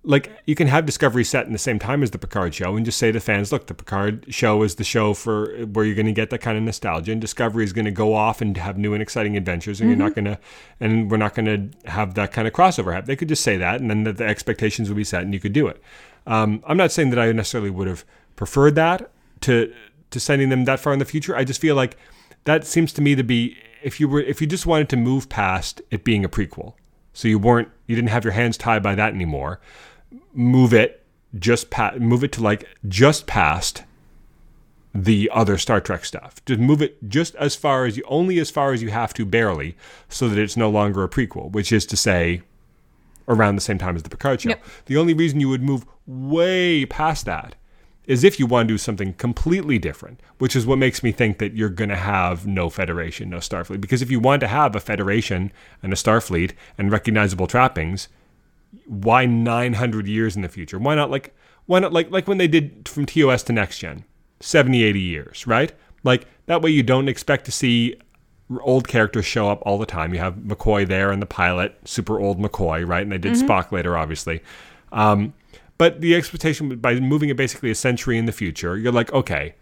like you can have Discovery set in the same time as the Picard show and just say to fans, look, the Picard show is the show for where you're going to get that kind of nostalgia, and Discovery is going to go off and have new and exciting adventures, and you're not going to, and we're not going to have that kind of crossover. happen. They could just say that, and then the, the expectations would be set, and you could do it. Um, I'm not saying that I necessarily would have preferred that to to sending them that far in the future. I just feel like that seems to me to be if you were if you just wanted to move past it being a prequel, so you weren't you didn't have your hands tied by that anymore move it just pa- move it to like just past the other Star Trek stuff. Just move it just as far as you only as far as you have to barely so that it's no longer a prequel, which is to say around the same time as the Picard show. Yep. The only reason you would move way past that is if you want to do something completely different, which is what makes me think that you're going to have no Federation, no Starfleet. Because if you want to have a Federation and a Starfleet and recognizable trappings, why 900 years in the future? Why not like why not like like when they did from TOS to next gen, 70 80 years, right? Like that way you don't expect to see old characters show up all the time. You have McCoy there and the pilot, super old McCoy, right? And they did Spock later obviously. Um, but the expectation by moving it basically a century in the future, you're like, okay,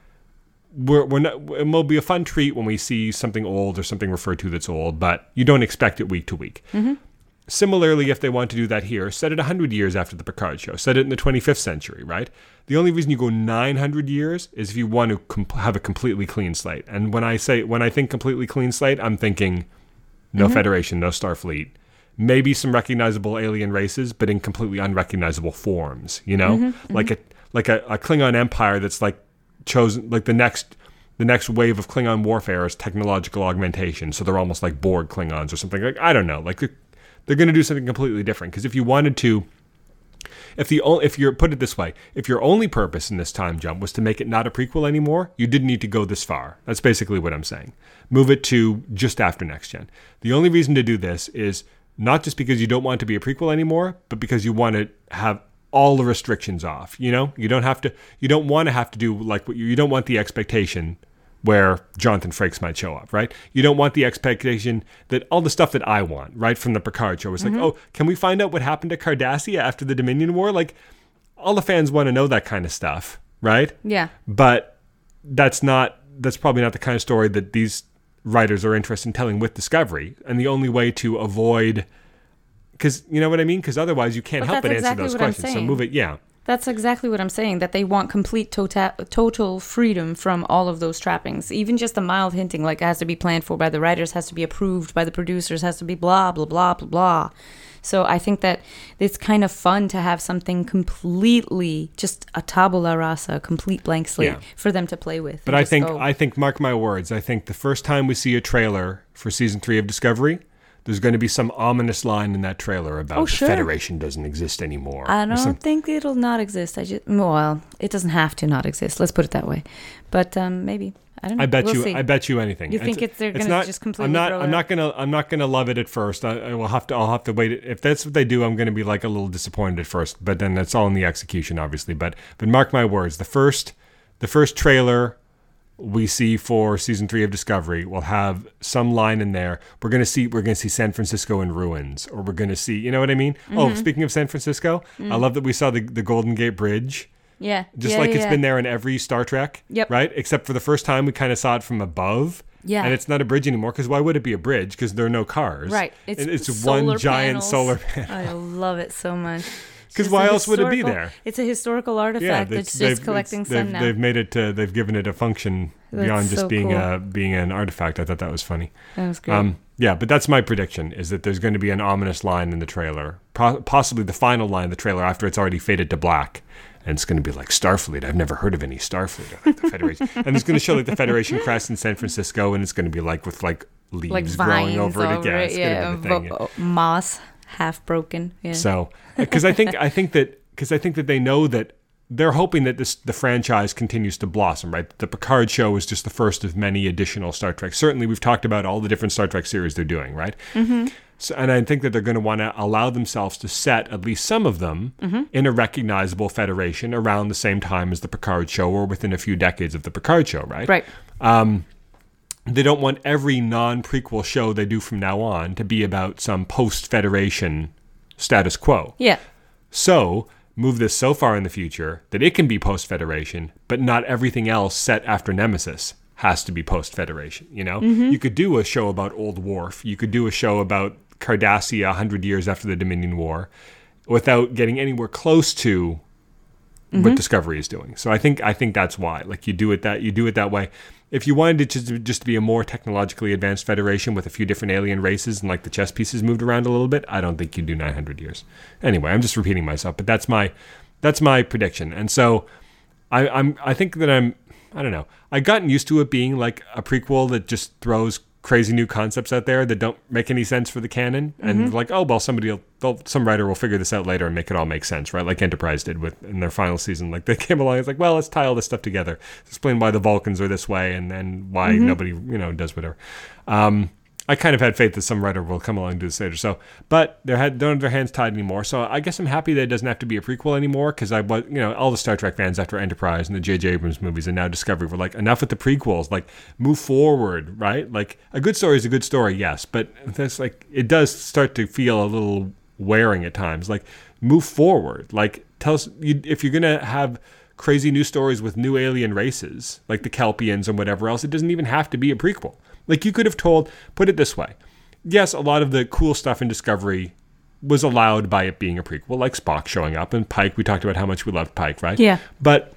we're, we're not, it will be a fun treat when we see something old or something referred to that's old, but you don't expect it week to week. Similarly, if they want to do that here, set it 100 years after the Picard show. Set it in the 25th century, right? The only reason you go 900 years is if you want to com- have a completely clean slate. And when I say when I think completely clean slate, I'm thinking no mm-hmm. Federation, no Starfleet, maybe some recognizable alien races, but in completely unrecognizable forms. You know, mm-hmm, mm-hmm. like a like a, a Klingon empire that's like chosen like the next the next wave of Klingon warfare is technological augmentation. So they're almost like Borg Klingons or something. Like I don't know. Like they're, going to do something completely different. Because if you wanted to, if the o- if you're put it this way, if your only purpose in this time jump was to make it not a prequel anymore, you didn't need to go this far. That's basically what I'm saying. Move it to just after next gen. The only reason to do this is not just because you don't want to be a prequel anymore, but because you want to have all the restrictions off. You know, you don't have to. You don't want to have to do like what you. You don't want the expectation where Jonathan Frakes might show up, right? You don't want the expectation that all the stuff that I want, right, from the Picard show is like, mm-hmm. oh, can we find out what happened to Cardassia after the Dominion War? Like, all the fans want to know that kind of stuff, right? Yeah. But that's not that's probably not the kind of story that these writers are interested in telling with Discovery. And the only way to avoid because you know what I mean? Because otherwise you can't But help but that's answer those questions. So move it, yeah. That's exactly what I'm saying. That they want complete total total freedom from all of those trappings. Even just a mild hinting, like it has to be planned for by the writers, has to be approved by the producers, has to be blah blah blah blah blah. So I think that it's kind of fun to have something completely just a tabula rasa, a complete blank slate Yeah. for them to play with. But I think go. I think mark my words. I think the first time we see a trailer for season three of Discovery, there's going to be some ominous line in that trailer about Oh, the. Federation doesn't exist anymore. I don't some- think it'll not exist. I just well, it doesn't have to not exist. Let's put it that way. But um, maybe I don't know. I bet We'll you. see. I bet you anything. You think it's- they're gonna not- just completely I'm not. I'm not gonna. I'm not gonna love it at first. I, I will have to. I'll have to wait. If that's what they do, I'm gonna be like a little disappointed at first. But then that's all in the execution, obviously. But but mark my words. The first the first trailer we see for season three of Discovery we'll have some line in there. We're gonna see. We're gonna see San Francisco in ruins, or we're gonna see. You know what I mean? Mm-hmm. Oh, speaking of San Francisco, I love that we saw the the Golden Gate Bridge yeah, just yeah, like yeah, it's yeah. been there in every Star Trek. Yep. Right? Except for the first time we kind of saw it from above. Yeah. And it's not a bridge anymore because why would it be a bridge? Because there are no cars. Right. It's, it's one giant solar panel. I love it so much. It's 'Cause just why else would it be there? It's a historical artifact Yeah, that's they've- just collecting sun they've, now. They've made it. Uh, they've given it a function That's beyond just so being cool. uh, being an artifact. I thought that was funny. that was great. Um, yeah, but that's my prediction: is that there's going to be an ominous line in the trailer, po- possibly the final line of the trailer after it's already faded to black, and it's going to be like Starfleet. I've never heard of any Starfleet. or, Like the Federation, and it's going to show like the Federation crest in San Francisco, and it's going to be like with like leaves like growing over, over, it. Yeah, it's Yeah, going to be the thing. vo- moss half broken. Yeah. So, uh, because I think I think that because I think that they know that they're hoping that this the franchise continues to blossom. Right, the Picard show is just the first of many additional Star Trek. Certainly, we've talked about all the different Star Trek series they're doing. Right. Mm-hmm. So, and I think that they're going to want to allow themselves to set at least some of them mm-hmm. in a recognizable federation around the same time as the Picard show, or within a few decades of the Picard show. Right. right. Um, They don't want every non prequel show they do from now on to be about some post Federation status quo. Yeah. So, move this so far in the future that it can be post Federation, but not everything else set after Nemesis has to be post Federation. You know, mm-hmm. you could do a show about Old Worf, you could do a show about Cardassia 100 years after the Dominion War without getting anywhere close to what mm-hmm. Discovery is doing. So I think I think that's why. Like you do it that you do it that way. If you wanted it to just to be a more technologically advanced federation with a few different alien races and like the chess pieces moved around a little bit, I don't think you'd do 900 years. Anyway, I'm just repeating myself, but that's my that's my prediction. And so I, I'm I think that I'm I don't know. I've gotten used to it being like a prequel that just throws crazy new concepts out there that don't make any sense for the canon, and like oh well, somebody will some writer will figure this out later and make it all make sense, right? Like Enterprise did with in their final season. Like they came along, it's like well, let's tie all this stuff together, explain why the Vulcans are this way, and then why nobody you know does whatever. Um, I kind of had faith that some writer will come along to do this later. So, but they had don't have their hands tied anymore. So I guess I'm happy that it doesn't have to be a prequel anymore because I was, you know, all the Star Trek fans after Enterprise and the J.J. Abrams movies and now Discovery were like, enough with the prequels. Like, move forward, right? Like, a good story is a good story, yes, but that's like it does start to feel a little wearing at times. Like, move forward. Like, tell us you, if you're gonna have crazy new stories with new alien races like the Kelpians and whatever else. It doesn't even have to be a prequel. Like you could have told, put it this way. Yes, a lot of the cool stuff in Discovery was allowed by it being a prequel, like Spock showing up and Pike. We talked about how much we loved Pike, right? Yeah. But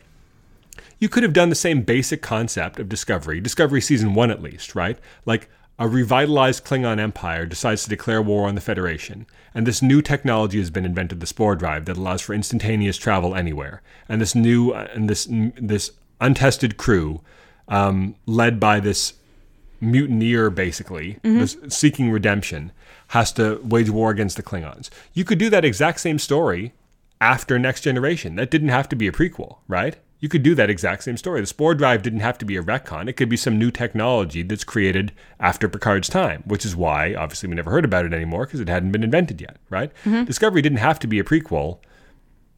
you could have done the same basic concept of Discovery, Discovery season one at least, right? Like a revitalized Klingon empire decides to declare war on the Federation, and this new technology has been invented, the Spore Drive, that allows for instantaneous travel anywhere. And this new and this this untested crew, um, led by this mutineer, basically, mm-hmm. this seeking redemption, has to wage war against the Klingons. You could do that exact same story after Next Generation. That didn't have to be a prequel, right? You could do that exact same story. The Spore Drive didn't have to be a retcon. It could be some new technology that's created after Picard's time, which is why, obviously, we never heard about it anymore because it hadn't been invented yet, right? Mm-hmm. Discovery didn't have to be a prequel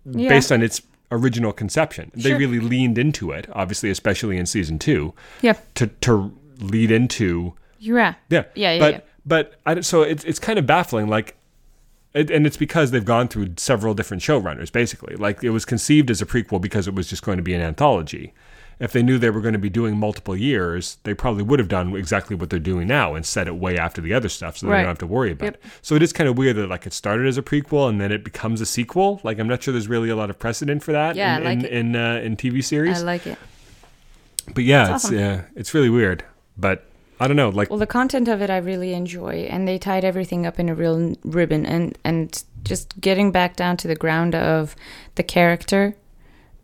Yeah. based on its original conception. They really leaned into it, obviously, especially in season two, Yeah. to, to lead into right. yeah. Yeah, yeah, But yeah. but I, so it's it's kind of baffling. Like it, and it's because they've gone through several different showrunners. Basically, like it was conceived as a prequel because it was just going to be an anthology. If they knew they were going to be doing multiple years, they probably would have done exactly what they're doing now and set it way after the other stuff, so they Right. don't have to worry about Yep. it. So it is kind of weird that like it started as a prequel and then it becomes a sequel. Like I'm not sure there's really a lot of precedent for that Yeah, in like in in, uh, in TV series. I like it. but yeah, It's it's awesome. yeah, it's really weird. But I don't know, like Well, the content of it I really enjoy, and they tied everything up in a real ribbon, and and just getting back down to the ground of the character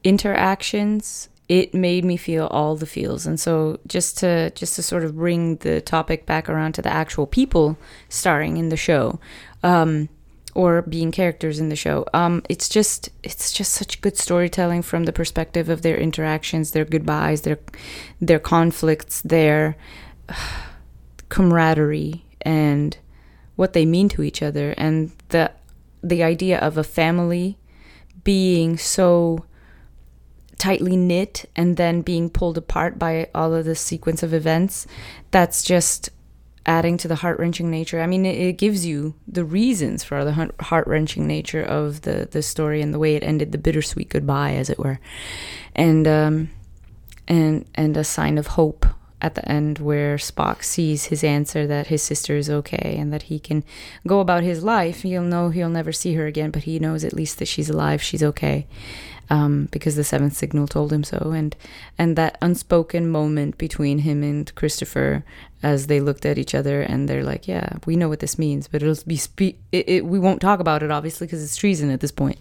interactions. It made me feel all the feels, and so just to just to sort of bring the topic back around to the actual people starring in the show, um, or being characters in the show. Um, it's just it's just such good storytelling from the perspective of their interactions, their goodbyes, their their conflicts, their camaraderie and what they mean to each other and the the idea of a family being so tightly knit and then being pulled apart by all of the sequence of events that's just adding to the heart-wrenching nature i mean it, it gives you the reasons for the heart-wrenching nature of the the story and the way it ended the bittersweet goodbye as it were and um and and a sign of hope at the end where Spock sees his answer that his sister is okay and that he can go about his life. He'll know he'll never see her again, but he knows at least that she's alive, she's okay. Um, because the seventh signal told him so, and and that unspoken moment between him and Christopher as they looked at each other and they're like, "Yeah, we know what this means, but it'll be spe- it, it, we won't talk about it obviously because it's treason at this point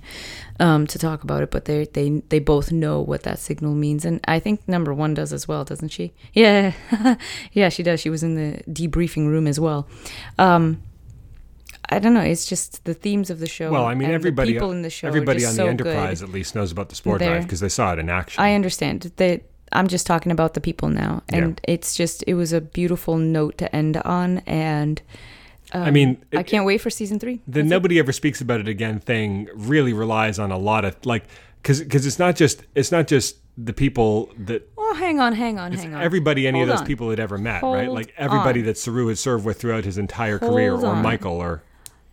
um, to talk about it, but they they they both know what that signal means, and I think number one does as well, doesn't she? Yeah, yeah, she does. She was in the debriefing room as well. Um, I don't know. It's just the themes of the show. well, I mean everybody people in the show. everybody on so the Enterprise Good. at least knows about the spore They're- drive because they saw it in action. I understand that. I'm just talking about the people now, and it's just it was a beautiful note to end on, and um, I mean, I can't wait for season three. the That's it. nobody ever speaks about it again thing really relies on a lot of like because because it's not just it's not just the people that Oh, hang on, hang on, hang on. everybody any Hold of those on. people had ever met right like everybody on. that Saru had served with throughout his entire career Hold or. Michael or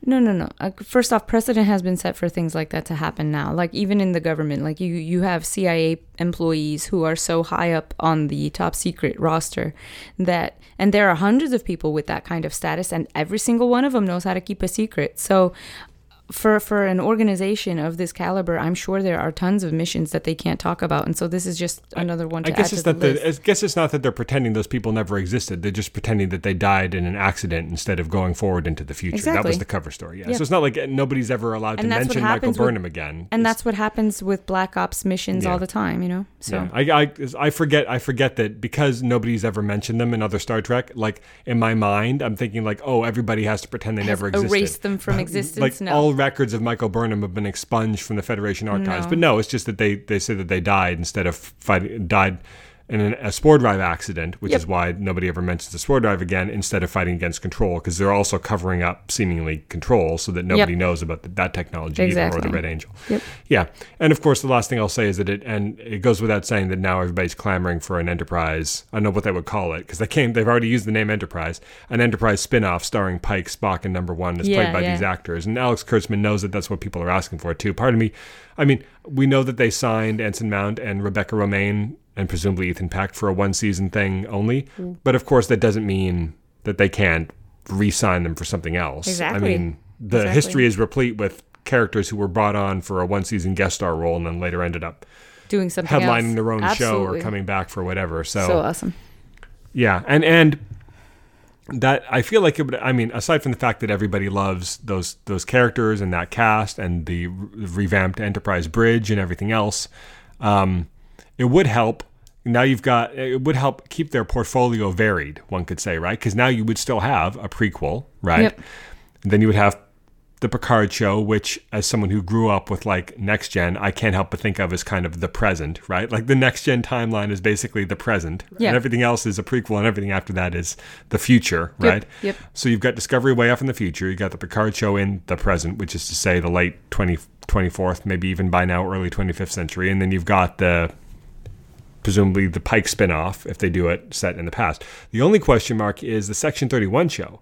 No, no, no. First off, precedent has been set for things like that to happen now. Like even in the government, like you you have CIA employees who are so high up on the top secret roster that and there are hundreds of people with that kind of status and every single one of them knows how to keep a secret. So for for an organization of this caliber, I'm sure there are tons of missions that they can't talk about, and so this is just another one to I guess it's not the that. I guess it's not that they're pretending those people never existed. They're just pretending that they died in an accident instead of going forward into the future. That was the cover story. Yeah. Yeah. So it's not like nobody's ever allowed And to mention Michael happens with- Burnham again. and It's- that's what happens with Black Ops missions Yeah. all the time, you know. So Yeah, I, I I forget I forget that because nobody's ever mentioned them in other Star Trek. Like in my mind, I'm thinking like, oh, everybody has to pretend they never existed. erase them from existence. like no. all records of Michael Burnham have been expunged from the Federation archives. No. But no, it's just that they they say that they died instead of fighting died in an, a spore drive accident, which Yep. is why nobody ever mentions the spore drive again instead of fighting against control because they're also covering up seemingly control so that nobody knows about the, that technology either, or Exactly. the Red Angel. Yep. Yeah, and of course, the last thing I'll say is that it and it goes without saying that now everybody's clamoring for an Enterprise. I don't know what they would call it because they came. They've already used the name Enterprise, an Enterprise spin-off starring Pike, Spock, and Number One, as played by yeah. these actors. And Alex Kurtzman knows that that's what people are asking for too. Pardon me. I mean, we know that they signed Anson Mount and Rebecca Romijn and presumably Ethan Peck for a one-season thing only. Mm. But of course, that doesn't mean that they can't re-sign them for something else. Exactly. I mean, the Exactly. history is replete with characters who were brought on for a one season guest star role and then later ended up doing something headlining else. their own show or coming back for whatever. So, so awesome. yeah, and and that I feel like it would. I mean, aside from the fact that everybody loves those those characters and that cast and the re- revamped Enterprise bridge and everything else, um, it would help. Now you've got it would help keep their portfolio varied. One could say, right? Because now you would still have a prequel, right? Yep. Then you would have the Picard show, which, as someone who grew up with like next gen, I can't help but think of as kind of the present, right? Like the next gen timeline is basically the present, Yeah. and everything else is a prequel, and everything after that is the future, Yep, right? yep. So you've got Discovery way off in the future. You got the Picard show in the present, which is to say the late 20, 24th, maybe even by now early 25th century, and then you've got the presumably the Pike spin-off if they do it set in the past. The only question mark is the Section 31 show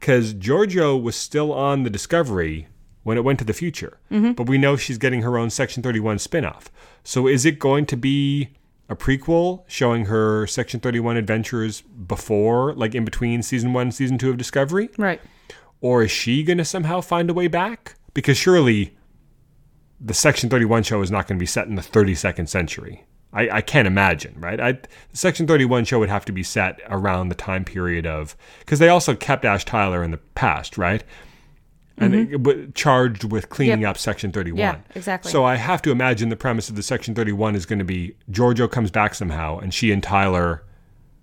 cuz Georgiou was still on the Discovery when it went to the future. Mm-hmm. But we know she's getting her own Section 31 spin-off. So is it going to be a prequel showing her Section 31 adventures before, like in between season 1 and season 2 of Discovery? Right. Or is she going to somehow find a way back? Because surely the Section 31 show is not going to be set in the 32nd century. I, I can't imagine, right? I, the Section 31 show would have to be set around the time period of. Because they also kept Ash Tyler in the past, right? And mm-hmm. it, charged with cleaning Yep. up Section 31. Yeah, exactly. So I have to imagine the premise of the Section 31 is going to be Georgiou comes back somehow, and she and Tyler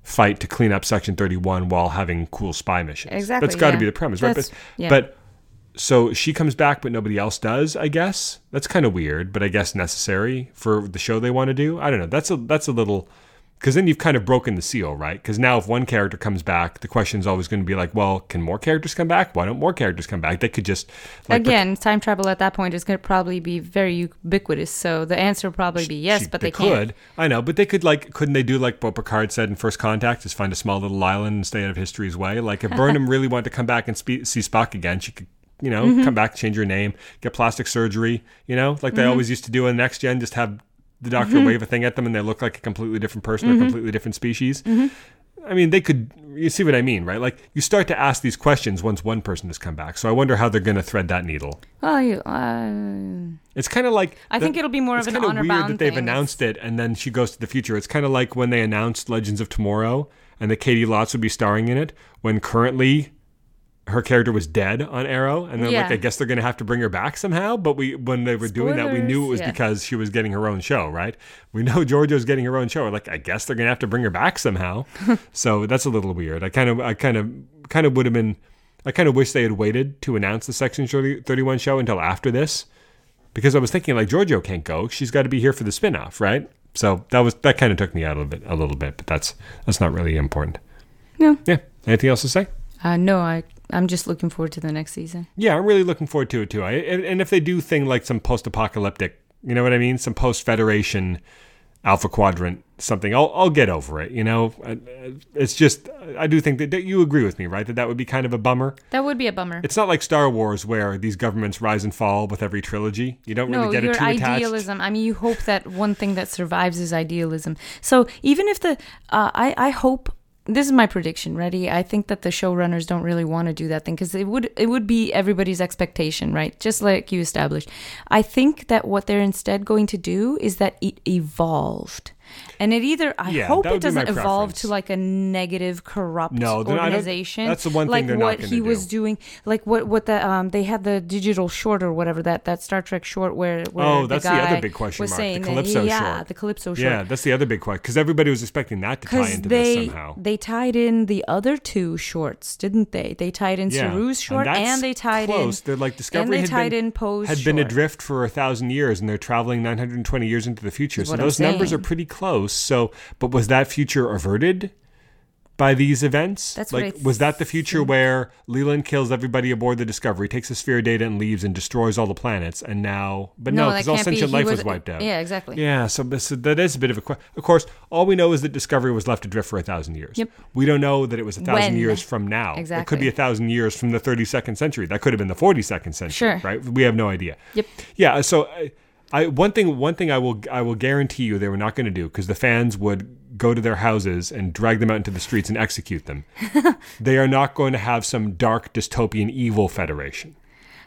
fight to clean up Section 31 while having cool spy missions. Exactly, That's got to yeah. be the premise, right? That's- But, yeah. but so she comes back, but nobody else does. I guess that's kind of weird, but I guess necessary for the show they want to do. I don't know. That's a that's a little because then you've kind of broken the seal, right? Because now if one character comes back, the question is always going to be like, well, can more characters come back? Why don't more characters come back? They could just like Again, time travel at that point is going to probably be very ubiquitous. So the answer will probably be yes, She- but they, could. can't. I know, but they could like, couldn't they do like what Picard said in First Contact? Is find a small little island and stay out of history's way. Like if Burnham really wanted to come back and spe- see Spock again, she could, you know, Mm-hmm. come back, change your name, get plastic surgery. You know, like they always used to do in Next Gen. Just have the Doctor Mm-hmm. wave a thing at them and they look like a completely different person or completely different species. I mean, they could. You see what I mean, right? Like you start to ask these questions once one person has come back. So I wonder how they're going to thread that needle. Well, you, uh, It's kind of like I think it'll be more of an honor weird bound that they've thing. announced it and then she goes to the future. It's kind of like when they announced Legends of Tomorrow and that Caity Lotz would be starring in it when currently her character was dead on Arrow and then like I guess they're going to have to bring her back somehow, but we when they were doing that we knew it was yeah. because she was getting her own show, right? We know Georgiou's getting her own show. We're like I guess they're going to have to bring her back somehow. so that's a little weird. I kind of I kind of kind of would have been I kind of wish they had waited to announce the Section 31 show until after this because I was thinking like Georgiou can't go. She's got to be here for the spin-off, right? So that was that kind of took me out of it a little bit, but that's that's not really important. No. Yeah. Anything else to say? Uh, no, I I'm just looking forward to the next season. Yeah, I'm really looking forward to it too. I, and and if they do thing like some post-apocalyptic, you know what I mean, some post-Federation Alpha Quadrant something, I'll I'll get over it. You know, it's just I do think that, that you agree with me, right? That that would be kind of a bummer. That would be a bummer. It's not like Star Wars where these governments rise and fall with every trilogy. You don't no, really get your it too attached. idealism. I mean, you hope that one thing that survives is idealism. So even if the, uh, I, I hope this is my prediction. Ready? I think that the showrunners don't really want to do that thing because it would it would be everybody's expectation, right? Just like you established. I think that what they're instead going to do is that it evolved. And it either I Yeah, hope it would be my doesn't evolve to like a negative, corrupt No, organization. that's the one thing like they're not what he was doing, like what what the um they had the digital short or whatever that that Star Trek short where, where Oh, the that's the guy other big question was mark, the saying that- Calypso yeah, short. the Calypso short. Yeah, that's the other big question because everybody was expecting that to tie into they this somehow. they tied in the other two shorts, didn't they? They tied in Yeah, Saru's short that's and they tied close. in They're like and Discovery they had tied been in Poe's had been adrift for a thousand years, and they're traveling 920 years into the future. So those numbers are pretty close. So, but was that future averted? By these events, That's what like was that the future where Leland kills everybody aboard the Discovery, takes the sphere data, and leaves, and destroys all the planets? And now, but no, because all can't be. sentient life was, was- wiped out. Yeah, exactly. Yeah, so, so that is a bit of a question. Of course, all we know is that Discovery was left adrift for a thousand years. Yep. We don't know that it was a thousand When? years from now. Exactly. It could be a thousand years from the 32nd century. That could have been the 42nd century. Sure. Right? We have no idea. Yep. Yeah. So, I, I one thing one thing I will I will guarantee you they were not going to do because the fans would go to their houses and drag them out into the streets and execute them. they are not going to have some dark dystopian evil federation.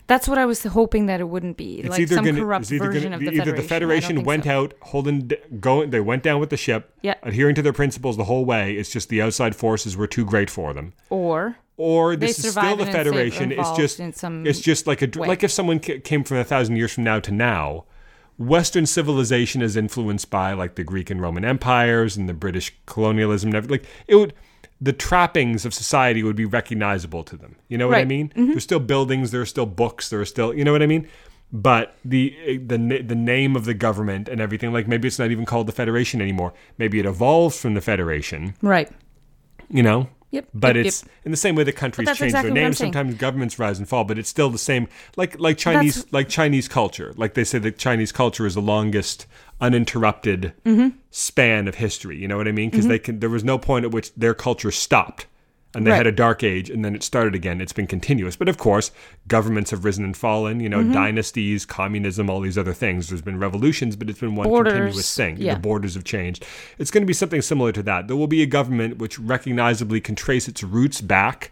That's what I was hoping that it wouldn't be. It's like either some gonna, corrupt version gonna, of the either Federation. the Federation I don't think went so. out holding going they went down with the ship, Yeah. adhering to their principles the whole way. It's just the outside forces were too great for them. or Or They this is still the Federation. It's just it's just like a way. like if someone came from a thousand years from now to now. Western civilization is influenced by like the Greek and Roman empires and the British colonialism and everything. Like it would, the trappings of society would be recognizable to them. You know what I Right. mean? Mm-hmm. There's still buildings, there are still books, there are still, you know what I mean? But the the the name of the government and everything, like maybe it's not even called the Federation anymore. Maybe it evolves from the Federation. right. You know. Yep. But yep, it's in the same way that countries change exactly their names. Sometimes governments rise and fall, but it's still the same. Like like Chinese That's- like Chinese culture. Like they say that Chinese culture is the longest uninterrupted Mm-hmm. span of history. You know what I mean? Because they can. There was no point at which their culture stopped. And they Right. had a dark age and then it started again. It's been continuous. But of course, governments have risen and fallen, you know, Mm-hmm. dynasties, communism, all these other things. There's been revolutions, but it's been one Borders, continuous thing. yeah. The borders have changed. It's going to be something similar to that. There will be a government which recognizably can trace its roots back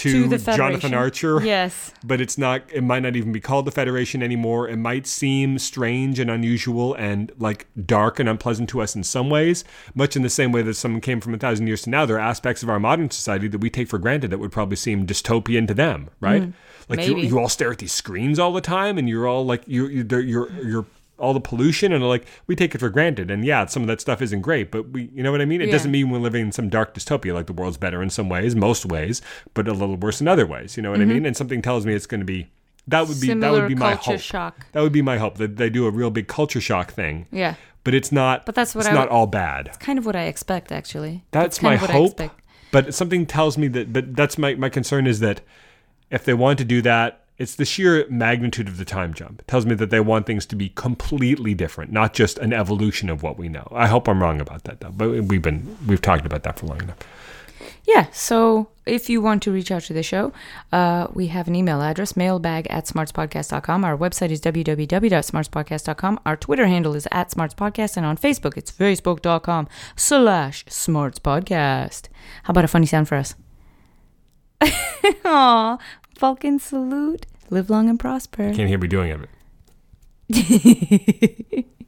to, To Jonathan Archer. Yes. but it's not it might not even be called the federation anymore. It might seem strange and unusual and like dark and unpleasant to us in some ways much in the same way that someone came from a thousand years to now. There are aspects of our modern society that we take for granted that would probably seem dystopian to them right? Hmm. Like you, maybe. you all stare at these screens all the time and you're all like you're you're, you're, you're all the pollution and like we take it for granted and yeah some of that stuff isn't great but we you know what i mean it Yeah. doesn't mean we're living in some dark dystopia like the world's better in some ways most ways but a little worse in other ways you know what i mean and something tells me it's going to be that would be that Mm-hmm. Would be my culture hope shock. that would be my hope that they do a real big culture shock thing Yeah. but it's not But that's what it's I not would- all bad it's Kind of what I expect, actually. that's, kind my of what I hope but something tells me that but that's my, my concern is that if they want to do that it's the sheer magnitude of the time jump it tells me that they want things to be completely different not just an evolution of what we know i hope i'm wrong about that though but we've been we've talked about that for long enough Yeah, so if you want to reach out to the show, uh, we have an email address, mailbag at smartspodcast.com. Our website is www.smartspodcast.com. Our Twitter handle is at smartspodcast, and on Facebook, it's facebook.com slash smartspodcast. How about a funny sound for us? Aw, Vulcan salute. Live long and prosper. can't hear me doing it